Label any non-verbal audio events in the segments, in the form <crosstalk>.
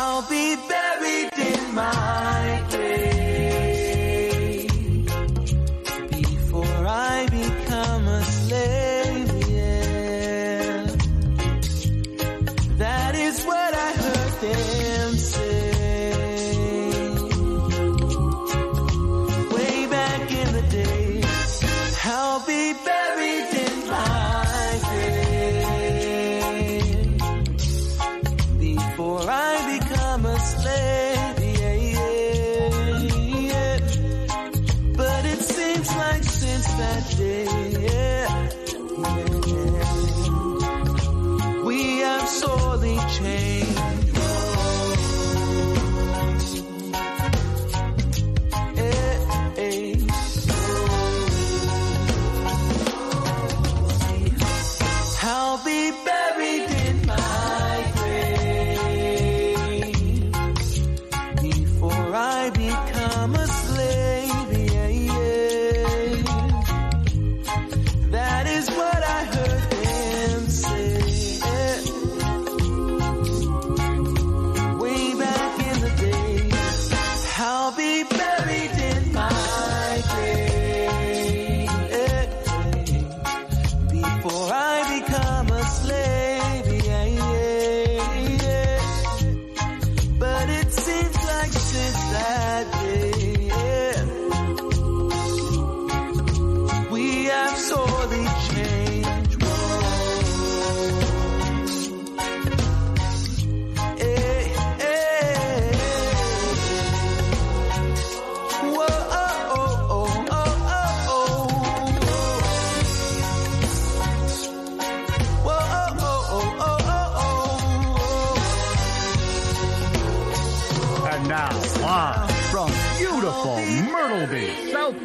I'll be buried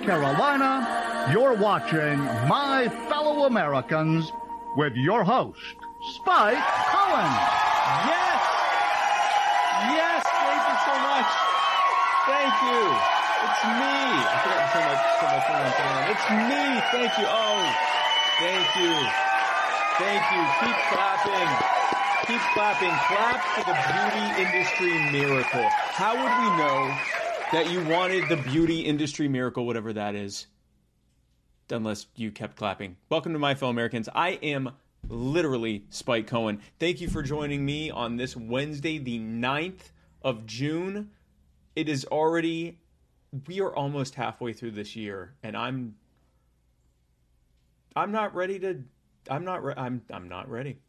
Carolina, you're watching My Fellow Americans with your host, Spike Cohen. Yes! Yes, thank you so much. Thank you. It's me. I forgot to turn my, phone on. It's me. Thank you. Oh, thank you. Thank you. Keep clapping. Keep clapping. Clap for the beauty industry miracle. How would we know that you wanted the beauty industry miracle, whatever that is, unless you kept clapping? Welcome to My Fellow Americans. I am literally Spike Cohen. Thank you for joining me on this Wednesday, the 9th of June. It is already, we are almost halfway through this year, and I'm, I'm not ready to, I'm not, re- I'm, I'm not ready.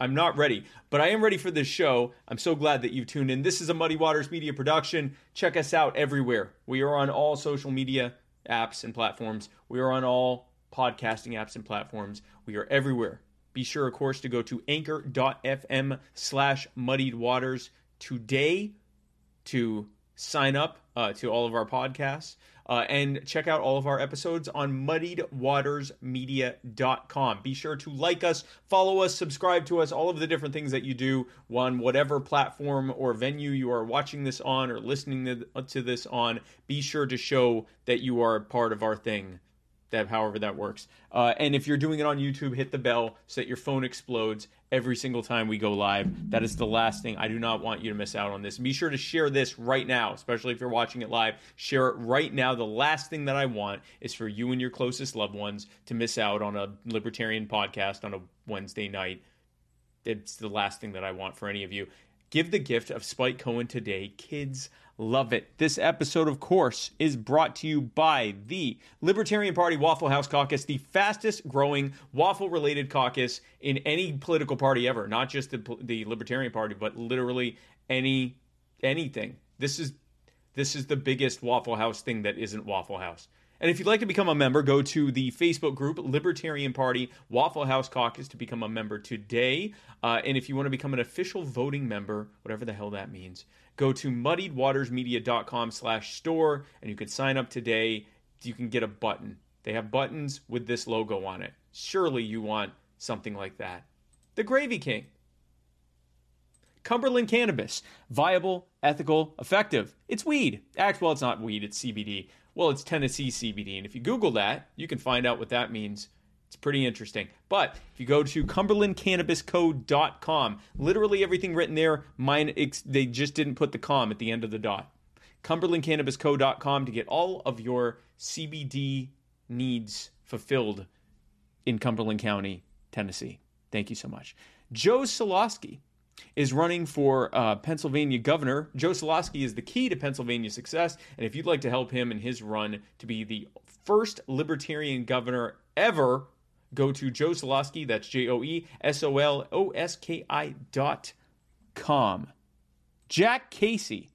I'm not ready, but I am ready for this show. I'm so glad that you've tuned in. This is a Muddied Waters Media production. Check us out everywhere. We are on all social media apps and platforms. We are on all podcasting apps and platforms. We are everywhere. Be sure, of course, to go to anchor.fm slash muddied waters today to sign up uh, to all of our podcasts uh, and check out all of our episodes on muddiedwatersmedia.com. Be sure to like us, follow us, subscribe to us, all of the different things that you do on whatever platform or venue you are watching this on or listening to, to this on. Be sure to show that you are a part of our thing that however that works. Uh, and if you're doing it on YouTube, hit the bell so that your phone explodes every single time we go live. That is the last thing. I do not want you to miss out on this. Be sure to share this right now, especially if you're watching it live. Share it right now. The last thing that I want is for you and your closest loved ones to miss out on a libertarian podcast on a Wednesday night. It's the last thing that I want for any of you. Give the gift of Spike Cohen today. Kids love it. This episode, of course, is brought to you by the Libertarian Party Waffle House Caucus, the fastest growing waffle related caucus in any political party ever, not just the, the Libertarian Party, but literally any anything. This is this is the biggest Waffle House thing that isn't Waffle House. And if you'd like to become a member, go to the Facebook group Libertarian Party Waffle House Caucus to become a member today. Uh, and if you want to become an official voting member, whatever the hell that means, go to muddiedwatersmedia.com slash store and you can sign up today. You can get a button. They have buttons with this logo on it. Surely you want something like that. The Gravy King. Cumberland Cannabis. Viable, ethical, effective. It's weed. actually well, it's not weed, it's CBD. Well, it's Tennessee CBD. And if you Google that, you can find out what that means It's pretty interesting. But if you go to cumberlandcannabisco.com, literally everything written there, mine they just didn't put the com at the end of the dot. cumberlandcannabisco.com to get all of your CBD needs fulfilled in Cumberland County, Tennessee. Thank you so much. Joe Soloski is running for uh, Pennsylvania governor. Joe Soloski is the key to Pennsylvania success, and if you'd like to help him in his run to be the first libertarian governor ever, go to Joe Soloski. That's J O E S O L O S K I dot com. Jack Casey,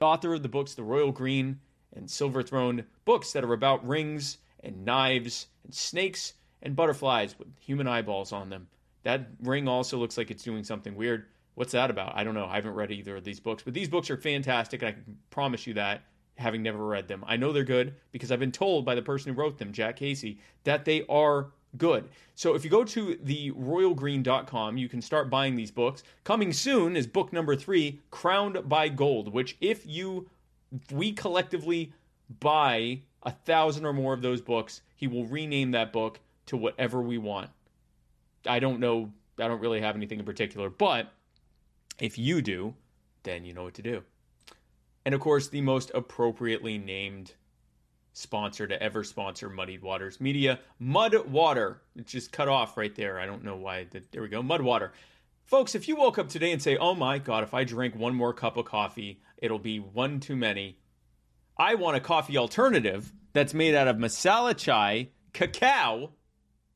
author of the books The Royal Green and Silver Throne, books that are about rings and knives and snakes and butterflies with human eyeballs on them. That ring also looks like it's doing something weird. What's that about? I don't know. I haven't read either of these books, but these books are fantastic, and I can promise you that, having never read them. I know they're good because I've been told by the person who wrote them, Jack Casey, that they are good. So if you go to the royalgreen.com, you can start buying these books. Coming soon is book number three, Crowned by Gold, which if you we collectively buy a thousand or more of those books, he will rename that book to whatever we want. I don't know. I don't really have anything in particular, but if you do, then you know what to do. And of course, the most appropriately named sponsor to ever sponsor Muddied Waters Media, Mud Water. It just cut off right there. I don't know why. There we go. Mud Water. Folks, if you woke up today and say, oh my God, if I drink one more cup of coffee, it'll be one too many. I want a coffee alternative that's made out of masala chai, cacao,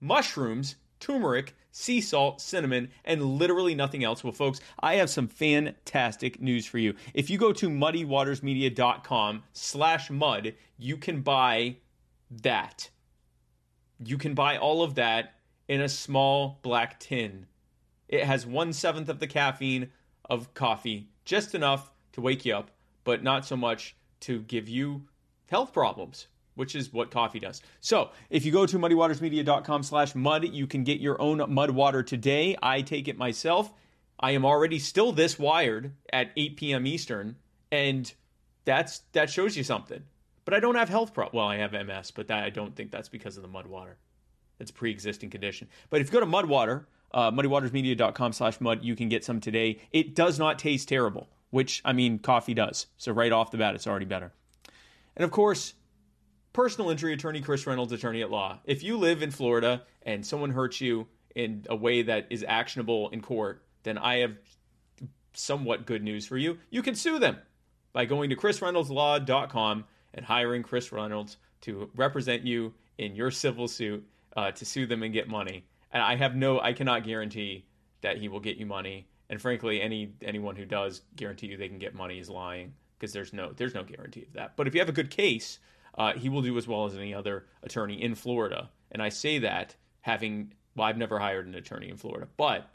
mushrooms, turmeric, sea salt, cinnamon, and literally nothing else. Well, folks, I have some fantastic news for you. If you go to muddiedwatersmedia.com slash mud, you can buy that. You can buy all of that in a small black tin. It has one seventh of the caffeine of coffee, just enough to wake you up, but not so much to give you health problems which is what coffee does. So if you go to muddiedwatersmedia.com slash mud, you can get your own mud water today. I take it myself. I am already still this wired at 8 p.m. Eastern, and that's that shows you something. But I don't have health pro. Well, I have MS, but that, I don't think that's because of the mud water. It's a pre-existing condition. But if you go to mud water, uh, muddiedwatersmedia.com slash mud, you can get some today. It does not taste terrible, which I mean, coffee does. So right off the bat, it's already better. And of course, personal injury attorney Chris Reynolds, attorney at law. If you live in Florida and someone hurts you in a way that is actionable in court, then I have somewhat good news for you. You can sue them by going to chrisreynoldslaw.com and hiring Chris Reynolds to represent you in your civil suit uh, to sue them and get money. And I have no, I cannot guarantee that he will get you money. And frankly, any anyone who does guarantee you they can get money is lying because there's no there's no guarantee of that. But if you have a good case, uh, he will do as well as any other attorney in Florida. And I say that having, well, I've never hired an attorney in Florida, but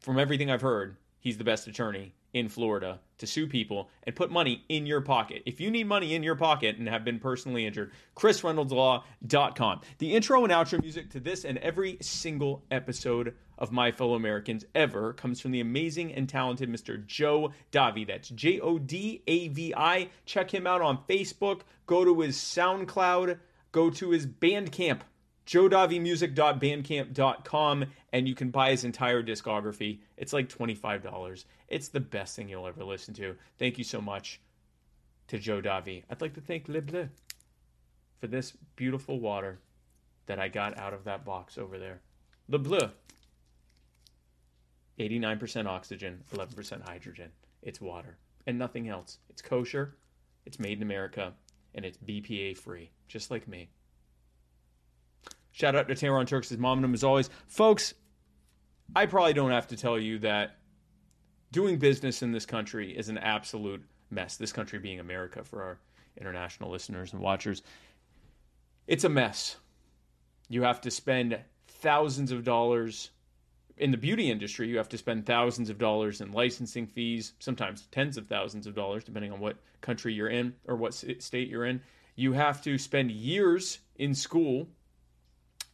from everything I've heard, he's the best attorney in Florida to sue people and put money in your pocket. If you need money in your pocket and have been personally injured, chrisreynoldslaw.com. The intro and outro music to this and every single episode of My Fellow Americans ever comes from the amazing and talented Mr. Joe Davi. That's J O D A V I. Check him out on Facebook. Go to his SoundCloud. Go to his Bandcamp joedavimusic.bandcamp.com and you can buy his entire discography. It's like $25. It's the best thing you'll ever listen to. Thank you so much to Joe Davi. I'd like to thank Le Bleu for this beautiful water that I got out of that box over there. Le Bleu. 89% oxygen, 11% hydrogen. It's water and nothing else. It's kosher, it's made in America, and it's BPA free, just like me. Shout out to Tehran Turks' mom and him as always. Folks, I probably don't have to tell you that doing business in this country is an absolute mess. This country being America for our international listeners and watchers. It's a mess. You have to spend thousands of dollars in the beauty industry. You have to spend thousands of dollars in licensing fees, sometimes tens of thousands of dollars, depending on what country you're in or what state you're in. You have to spend years in school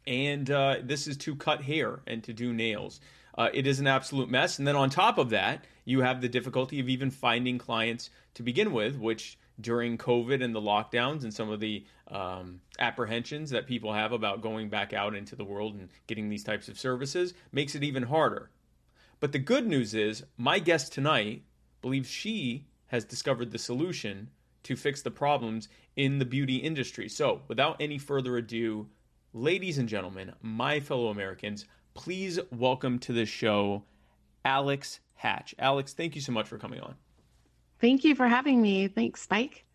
and uh, this is to cut hair and to do nails. Uh, it is an absolute mess. And then on top of that, you have the difficulty of even finding clients to begin with, which during COVID and the lockdowns and some of the um, apprehensions that people have about going back out into the world and getting these types of services makes it even harder. But the good news is, my guest tonight believes she has discovered the solution to fix the problems in the beauty industry. So, without any further ado, ladies and gentlemen, my fellow Americans, please welcome to the show Alex Hatch. Alex, thank you so much for coming on. Thank you for having me. Thanks, Spike.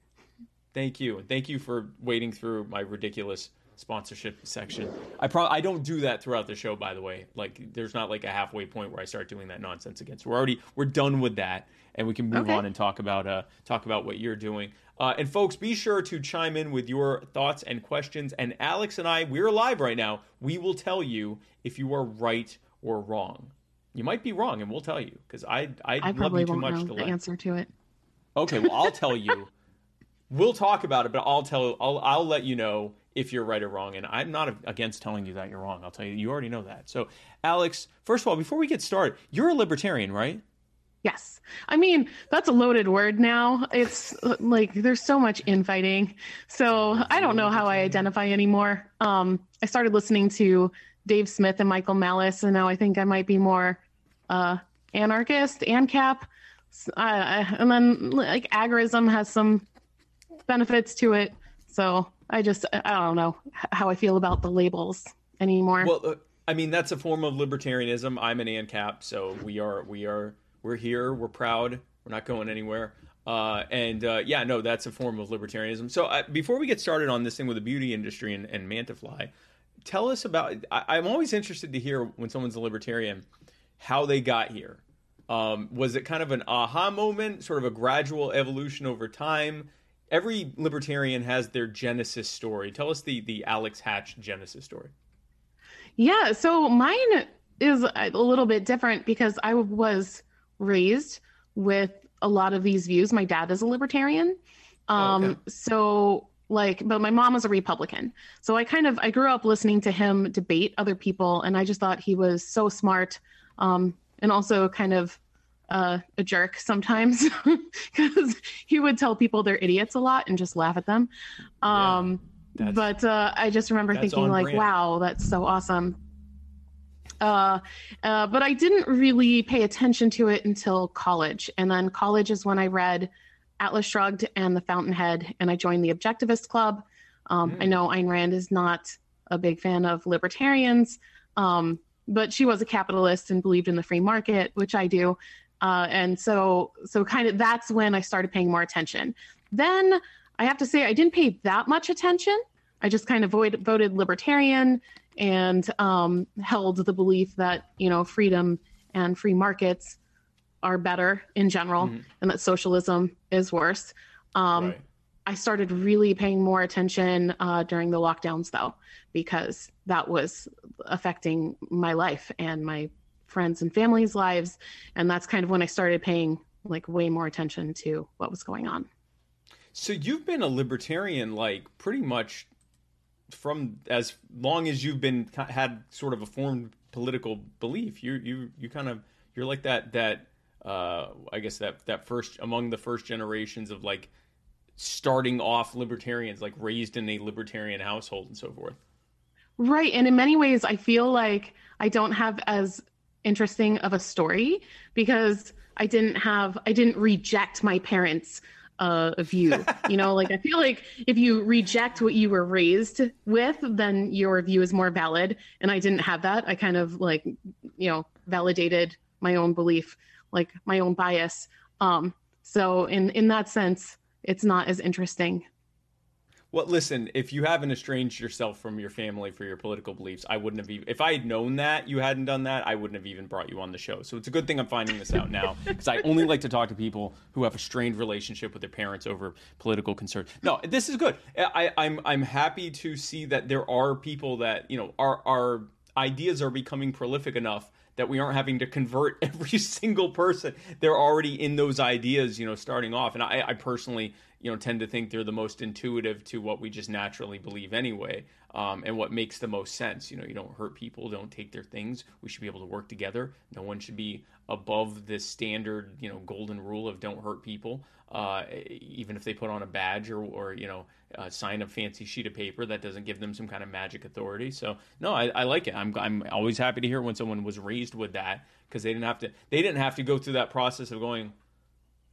Thank you, and thank you for wading through my ridiculous sponsorship section. I pro I don't do that throughout the show, by the way. Like, there's not like a halfway point where I start doing that nonsense again. So we're already we're done with that, and we can move Okay. on and talk about uh talk about what you're doing. Uh, and folks, be sure to chime in with your thoughts and questions. And Alex and I, we're live right now. We will tell you if you are right or wrong. You might be wrong, and we'll tell you because I I, I love probably you too much know to the let. answer to it. Okay, well, I'll tell you. <laughs> we'll talk about it, but I'll tell. I'll I'll let you know if you're right or wrong. And I'm not against telling you that you're wrong. I'll tell you. You already know that. So, Alex, first of all, before we get started, you're a libertarian, right? Yes. I mean, that's a loaded word now. It's uh, like there's so much infighting. So I don't know how I identify anymore. Um, I started listening to Dave Smith and Michael Malice, and now I think I might be more uh, anarchist, ANCAP. I- and then like agorism has some benefits to it. So I just, I don't know how I feel about the labels anymore. Well, uh, I mean, that's a form of libertarianism. I'm an ANCAP, so we are we are we're here. We're proud. We're not going anywhere. Uh, and uh, yeah, no, that's a form of libertarianism. So uh, before we get started on this thing with the beauty industry and, and Mantafly, tell us about. I, I'm always interested to hear when someone's a libertarian how they got here. Um, was it kind of an aha moment, sort of a gradual evolution over time? Every libertarian has their genesis story. Tell us the the Alex Hatch genesis story. Yeah, so mine is a little bit different because I was raised with a lot of these views. My dad is a libertarian. Um Oh, okay. so like but my mom was a Republican. So I kind of I grew up listening to him debate other people and I just thought he was so smart um and also kind of uh, a jerk sometimes <laughs> because he would tell people they're idiots a lot and just laugh at them. Um, That's- but uh, I just remember thinking like, brand. wow, that's so awesome. Uh, uh, but I didn't really pay attention to it until college. And then college is when I read Atlas Shrugged and The Fountainhead, and I joined the Objectivist Club. Um, I Mm. know Ayn Rand is not a big fan of libertarians, um, but she was a capitalist and believed in the free market, which I do. Uh, and so, so kind of that's when I started paying more attention. Then I have to say, I didn't pay that much attention. I just kind of void, voted libertarian and um, held the belief that you know freedom and free markets are better in general, Mhm. and that socialism is worse. Um, right. I started really paying more attention uh, during the lockdowns, though, because that was affecting my life and my friends and family's lives, and that's kind of when I started paying like way more attention to what was going on. So you've been a libertarian, like pretty much from as long as you've been had sort of a formed political belief. You you you kind of you're like that that uh, I guess that that first among the first generations of like starting off libertarians, like raised in a libertarian household and so forth. Right. And in many ways, I feel like I don't have as interesting of a story because I didn't have, I didn't reject my parents' uh, view. <laughs> you know, like I feel like if you reject what you were raised with, then your view is more valid. And I didn't have that. I kind of like, you know, validated my own belief, like my own bias. Um, so in in that sense, it's not as interesting. Well, listen, if you haven't estranged yourself from your family for your political beliefs, I wouldn't have even, if I had known that you hadn't done that, I wouldn't have even brought you on the show. So it's a good thing I'm finding this out now <laughs> because I only like to talk to people who have a strained relationship with their parents over political concerns. No, this is good. I, I'm, I'm happy to see that there are people that, you know, our, our ideas are becoming prolific enough that we aren't having to convert <laughs> every single person. They're already in those ideas, you know, starting off. And I, I personally you know tend to think they're the most intuitive to what we just naturally believe anyway um, and what makes the most sense. You know you don't hurt people don't take their things. We should be able to work together. No one should be above this standard you know golden rule of don't hurt people. Uh, even if they put on a badge or, or you know uh, sign a fancy sheet of paper that doesn't give them some kind of magic authority. So no I, I like it. I'm, I'm always happy to hear when someone was raised with that because they didn't have to they didn't have to go through that process of going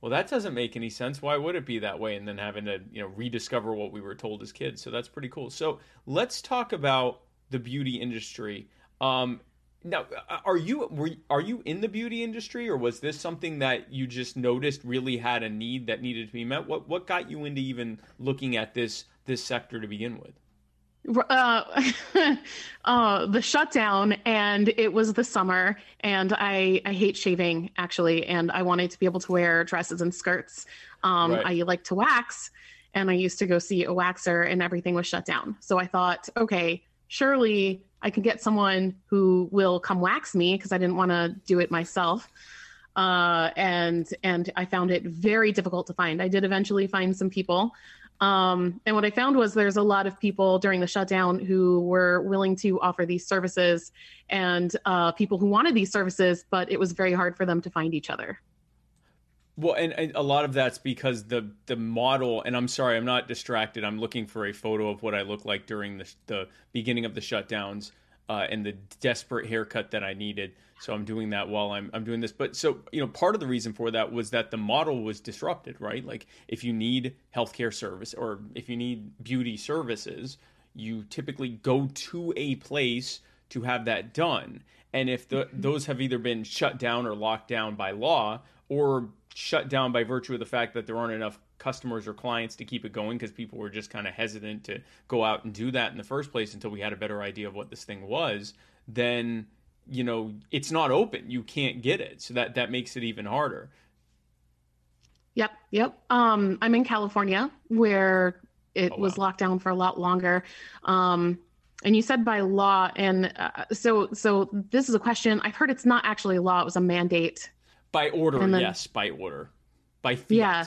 well that doesn't make any sense. Why would it be that way? And then having to you know rediscover what we were told as kids. So that's pretty cool. So let's talk about the beauty industry. Um, now are you were, are you in the beauty industry or was this something that you just noticed really had a need that needed to be met? What what got you into even looking at this this sector to begin with uh, <laughs> uh, the shutdown and it was the summer and I, I hate shaving actually and i wanted to be able to wear dresses and skirts. Um, right. i like to wax and i used to go see a waxer and everything was shut down. So i thought okay surely i can get someone who will come wax me because i didn't want to do it myself. Uh, and and i found it very difficult to find. I did eventually find some people um, and what I found was there's a lot of people during the shutdown who were willing to offer these services and uh, people who wanted these services, but it was very hard for them to find each other. Well, and, and, a lot of that's because the the model. And I'm sorry, I'm not distracted. I'm looking for a photo of what I look like during the the beginning of the shutdowns uh, and the desperate haircut that I needed. So I'm doing that while I'm I'm doing this. But so you know, part of the reason for that was that the model was disrupted, right? Like if you need healthcare service or if you need beauty services, you typically go to a place to have that done. And if the, those have either been shut down or locked down by law, or shut down by virtue of the fact that there aren't enough customers or clients to keep it going because people were just kind of hesitant to go out and do that in the first place until we had a better idea of what this thing was, then you know it's not open. You can't get it, so that that makes it even harder. Yep, yep. Um, I'm in California where it oh, was locked down for a lot longer. Um, and you said by law, and uh, so so this is a question. I've heard it's not actually a law; it was a mandate. By order, then, yes, by order, by fiat. Yeah,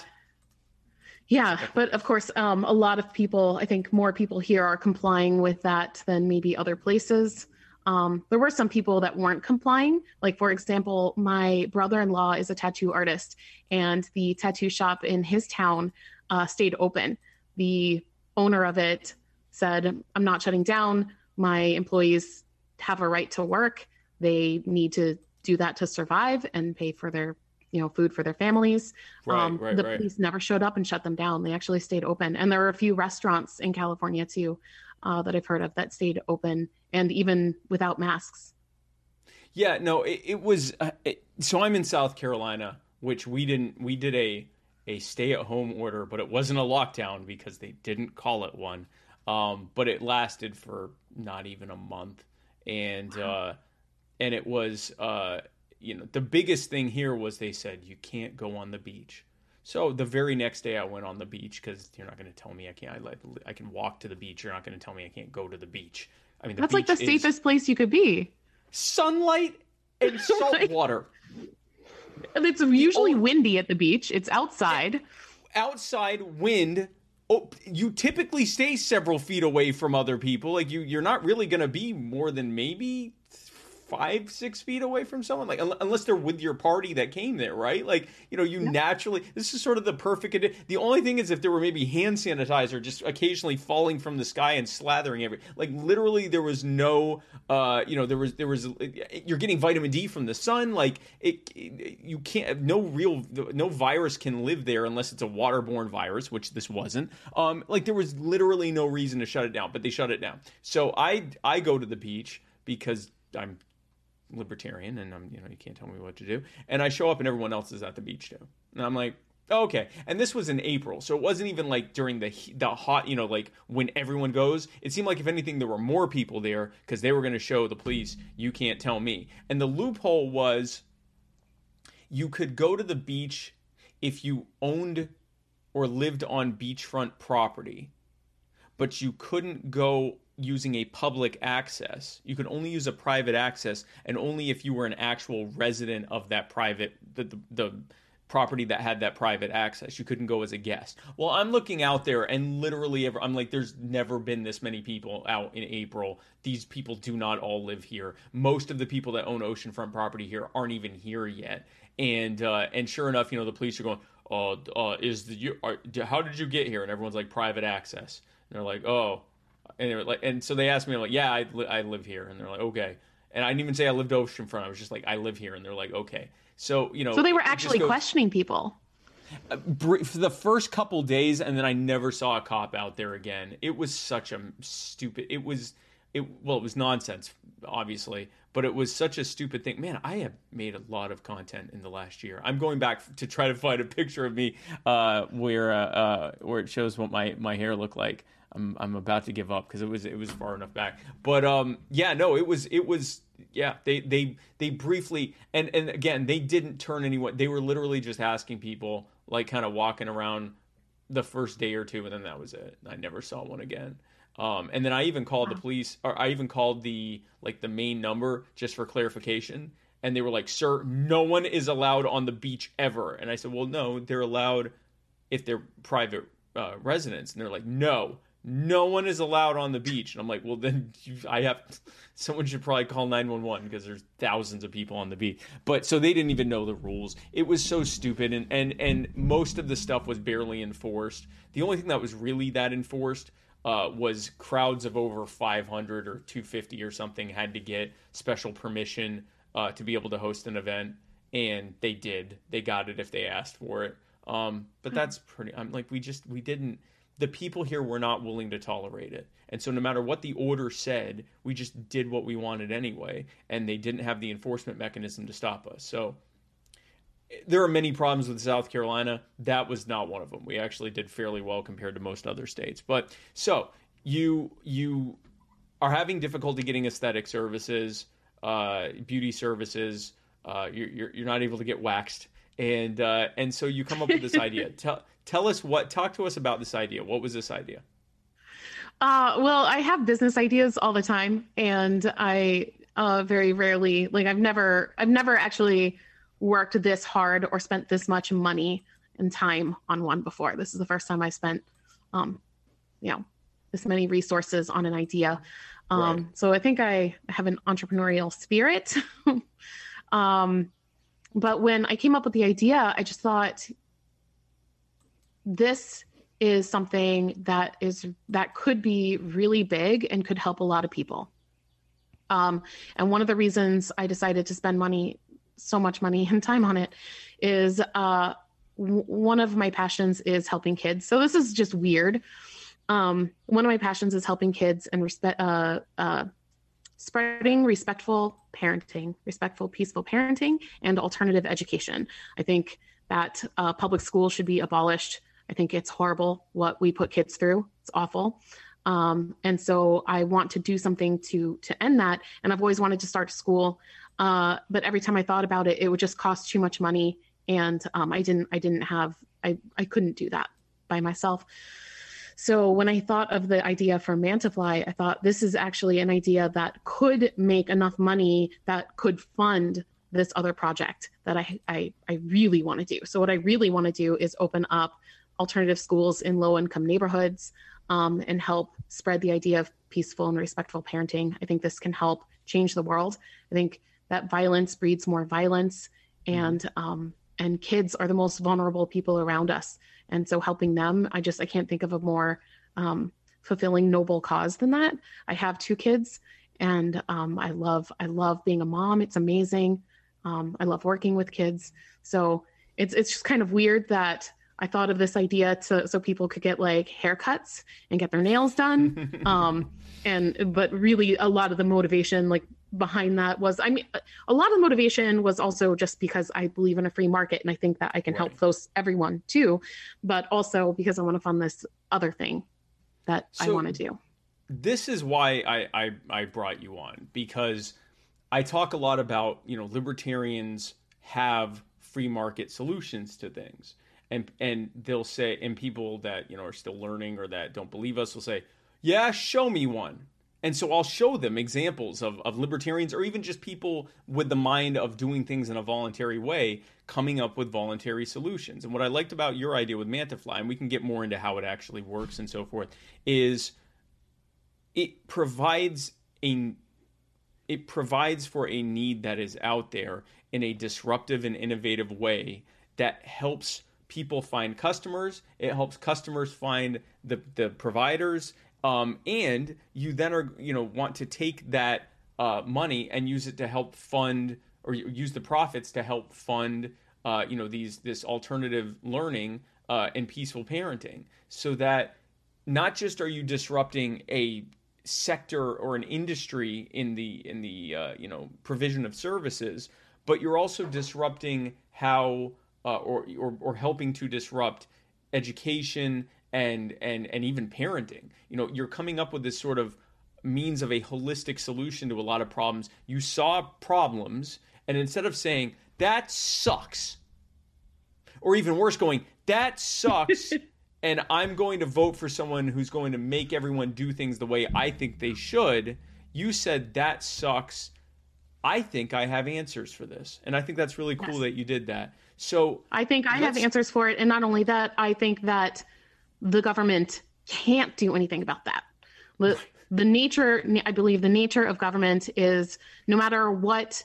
yeah, but of course, um, a lot of people, I think more people here are complying with that than maybe other places. Um, there were some people that weren't complying. Like, for example, my brother in law is a tattoo artist, and the tattoo shop in his town uh, stayed open. The owner of it said, I'm not shutting down. My employees have a right to work. They need to do that to survive and pay for their you know food for their families. Right, um, right, the right. police never showed up and shut them down. They actually stayed open, and there were a few restaurants in California too uh, that I've heard of that stayed open and even without masks. Yeah, no, it, it was. Uh, it, so I'm in South Carolina, which we didn't. We did a a stay at home order, but it wasn't a lockdown because they didn't call it one. Um, but it lasted for not even a month, and wow. uh, and it was uh, you know, the biggest thing here was they said you can't go on the beach. So the very next day I went on the beach because you're not going to tell me I can't. I, I can walk to the beach. You're not going to tell me I can't go to the beach. I mean, that's like the safest place you could be. Sunlight and <laughs> salt water. And it's usually windy at the beach. It's outside. Outside wind. Oh, you typically stay several feet away from other people. Like you, you're not really going to be more than maybe five six feet away from someone? Like unless they're with your party that came there right? Like you know you yeah. naturally this is sort of the perfect the only thing is if there were maybe hand sanitizer just occasionally falling from the sky and slathering every like literally there was no uh you know there was there was you're getting vitamin d from the sun like it, it you can't no real no virus can live there unless it's a waterborne virus which this wasn't. Um like there was literally no reason to shut it down but they shut it down. So i i go to the beach because I'm libertarian and I'm, you know, you can't tell me what to do. And I show up and everyone else is at the beach too. And I'm like, okay. And this was in April. So it wasn't even like during the the hot, you know, like when everyone goes. It seemed like if anything there were more people there cuz they were going to show the police, you can't tell me. And the loophole was you could go to the beach if you owned or lived on beachfront property, but you couldn't go using a public access. You could only use a private access, and only if you were an actual resident of that private the the the, property that had that private access. You couldn't go as a guest. Well, I'm looking out there and literally I'm like, there's never been this many people out in April. These people do not all live here. Most of the people that own oceanfront property here aren't even here yet. And uh, and sure enough, you know, the police are going, uh, uh, is the you, are, how did you get here? And everyone's like private access. And they're like, oh, and they're like, and so they asked me, like, yeah, I, li- I live here. And they're like, okay. And I didn't even say I lived oceanfront. I was just like, I live here. And they're like, okay. So you know, So they were actually goes- questioning people. br- for the first couple days, and then I never saw a cop out there again. It was such a stupid. It was, it well, it was nonsense, obviously, but it was such a stupid thing. Man, I have made a lot of content in the last year. I'm going back to try to find a picture of me uh, where uh, uh, where it shows what my my hair looked like. I'm I'm about to give up because it was it was far enough back. But um, yeah, no, it was it was yeah. They they they briefly and and again they didn't turn anyone. They were literally just asking people like kind of walking around the first day or two, and then that was it. I never saw one again. Um, and then I even called the police, or I even called the like the main number just for clarification. And they were like, "Sir, no one is allowed on the beach ever." And I said, "Well, no, they're allowed if they're private uh, residents." And they're like, "No, no one is allowed on the beach." And I'm like, "Well, then you, I have <laughs> someone should probably call 911 because there's thousands of people on the beach." But so they didn't even know the rules. It was so stupid, and and and most of the stuff was barely enforced. The only thing that was really that enforced uh, was crowds of over 500 or 250 or something had to get special permission uh, to be able to host an event, and they did. They got it if they asked for it. Um, but that's pretty. I'm like, we just we didn't. The people here were not willing to tolerate it, and so no matter what the order said, we just did what we wanted anyway, and they didn't have the enforcement mechanism to stop us. So there are many problems with South Carolina. That was not one of them. We actually did fairly well compared to most other states. But so you you are having difficulty getting aesthetic services, uh, beauty services. Uh, you're, you're you're not able to get waxed, and uh, and so you come up with this idea. <laughs> Tell tell us what. Talk to us about this idea. What was this idea? Uh, well, I have business ideas all the time, and I uh, very rarely, like, I've never, I've never actually worked this hard or spent this much money and time on one before. This is the first time I spent, um, you know, this many resources on an idea. Um, Right. So I think I have an entrepreneurial spirit. <laughs> um, but when I came up with the idea, I just thought this is something that is that could be really big and could help a lot of people. Um, and one of the reasons I decided to spend money, so much money <laughs> and time on it, is uh, w- one of my passions is helping kids. So this is just weird. Um, one of my passions is helping kids and respect, uh, uh, spreading respectful parenting, respectful, peaceful parenting, and alternative education. I think that uh, public schools should be abolished. I think it's horrible what we put kids through. It's awful. Um, and so I want to do something to to end that. And I've always wanted to start school, uh, but every time I thought about it, it would just cost too much money, and um, I didn't I didn't have I I couldn't do that by myself. So when I thought of the idea for Mantafly, I thought this is actually an idea that could make enough money that could fund this other project that I I, I really want to do. So what I really want to do is open up alternative schools in low income neighborhoods um, and help spread the idea of peaceful and respectful parenting. I think this can help change the world. I think that violence breeds more violence, and um, and kids are the most vulnerable people around us. And so helping them, I just I can't think of a more um, fulfilling, noble cause than that. I have two kids, and um, I love I love being a mom. It's amazing. Um, I love working with kids. So it's it's just kind of weird that I thought of this idea to so people could get like haircuts and get their nails done. <laughs> um, and but really a lot of the motivation like behind that was I mean a lot of the motivation was also just because I believe in a free market and I think that I can help those everyone too, but also because I want to fund this other thing that I want to do. this is why I, I I brought you on because I talk a lot about you know libertarians have free market solutions to things. And and they'll say and people that you know are still learning or that don't believe us will say yeah show me one and so I'll show them examples of, of libertarians or even just people with the mind of doing things in a voluntary way coming up with voluntary solutions. And what I liked about your idea with Mantafly, and we can get more into how it actually works and so forth, is it provides a it provides for a need that is out there in a disruptive and innovative way that helps people find customers. It helps customers find the the providers, um, and you then are you know want to take that uh, money and use it to help fund or use the profits to help fund uh, you know these this alternative learning uh, and peaceful parenting, so that not just are you disrupting a sector or an industry in the in the uh, you know provision of services, but you're also disrupting how uh, or, or or helping to disrupt education and and and even parenting. You know, you're coming up with this sort of means of a holistic solution to a lot of problems. You saw problems, and instead of saying that sucks, or even worse, going that sucks. <laughs> and I'm going to vote for someone who's going to make everyone do things the way I think they should. You said that sucks. I think I have answers for this. And I think that's really cool yes. that you did that. So I think I have answers for it. And not only that, I think that the government can't do anything about that. The, the nature, I believe the nature of government is no matter what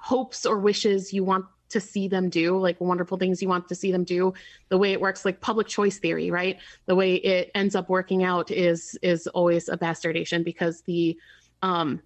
hopes or wishes you want to see them do, like wonderful things you want to see them do, the way it works, like public choice theory, right? The way it ends up working out is is always a bastardation because the um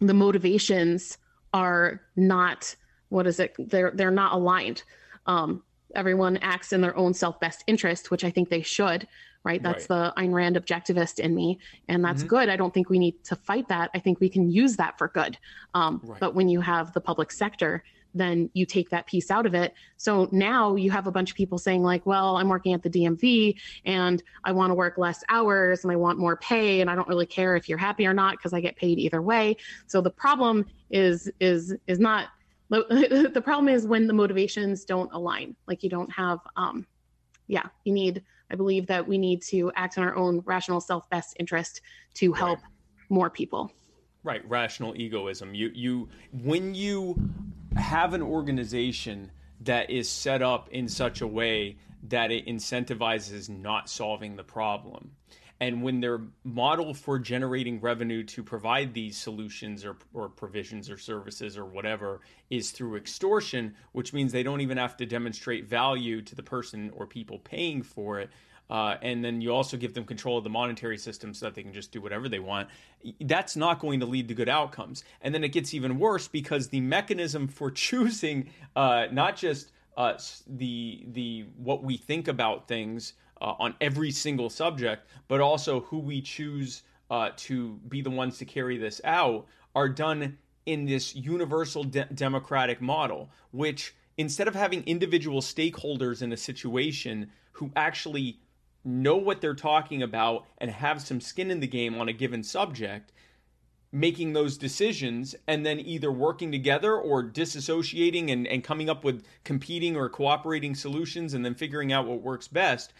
the motivations are not what is it? They're they're not aligned. Um everyone acts in their own self best interest, which I think they should, right? That's right. the Ayn Rand objectivist in me, and that's mm-hmm. good. I don't think we need to fight that. I think we can use that for good. Um, right. But when you have the public sector, then you take that piece out of it. So now you have a bunch of people saying, like, well, I'm working at the DMV and I want to work less hours and I want more pay and I don't really care if you're happy or not because I get paid either way. So the problem is is is not <laughs> the problem is when the motivations don't align. Like you don't have um yeah you need i believe that we need to act in our own rational self best interest to help right. more people. Right rational egoism. You you when you have an organization that is set up in such a way that it incentivizes not solving the problem and when their model for generating revenue to provide these solutions or, or provisions or services or whatever is through extortion, which means they don't even have to demonstrate value to the person or people paying for it. Uh, and then you also give them control of the monetary system so that they can just do whatever they want. That's not going to lead to good outcomes. And then it gets even worse because the mechanism for <laughs> choosing uh, not just uh, the the what we think about things uh, on every single subject, but also who we choose uh, to be the ones to carry this out are done in this universal de- democratic model, which instead of having individual stakeholders in a situation who actually know what they're talking about and have some skin in the game on a given subject, making those decisions and then either working together or disassociating and, and coming up with competing or cooperating solutions and then figuring out what works best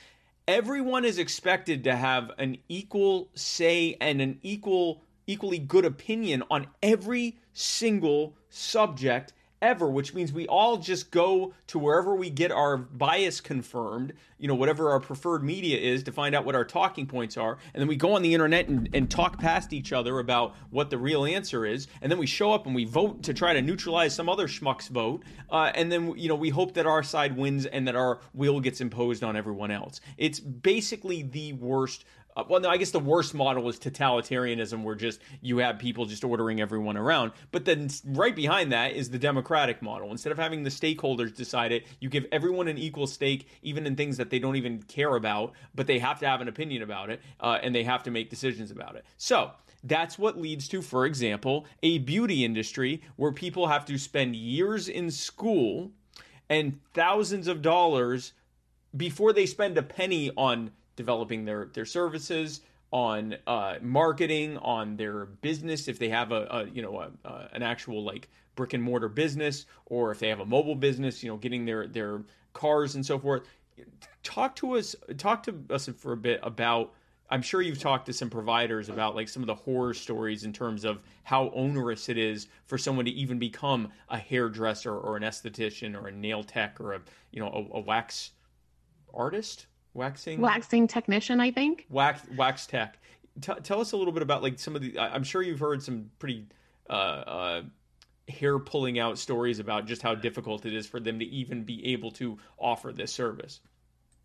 everyone is expected to have an equal say and an equal equally good opinion on every single subject ever, which means we all just go to wherever we get our bias confirmed, you know, whatever our preferred media is to find out what our talking points are. And then we go on the internet and, and talk past each other about what the real answer is. And then we show up and we vote to try to neutralize some other schmuck's vote. Uh, and then, you know, we hope that our side wins and that our will gets imposed on everyone else. It's basically the worst uh, well, no, I guess the worst model is totalitarianism, where just you have people just ordering everyone around. But then right behind that is the democratic model. Instead of having the stakeholders decide it, you give everyone an equal stake, even in things that they don't even care about, but they have to have an opinion about it, uh, and they have to make decisions about it. So that's what leads to, for example, a beauty industry where people have to spend years in school and thousands of dollars before they spend a penny on developing their their services, on uh, marketing, on their business if they have a, a you know a, a, an actual like brick and mortar business, or if they have a mobile business, you know, getting their their cars and so forth. Talk to us. Talk to us for a bit about. I'm sure you've talked to some providers about like some of the horror stories in terms of how onerous it is for someone to even become a hairdresser or an esthetician or a nail tech or a you know a, a wax artist, waxing waxing technician, I think. Wax wax tech. T- tell us a little bit about like some of the. I'm sure you've heard some pretty. Uh, uh, hair pulling out stories about just how difficult it is for them to even be able to offer this service.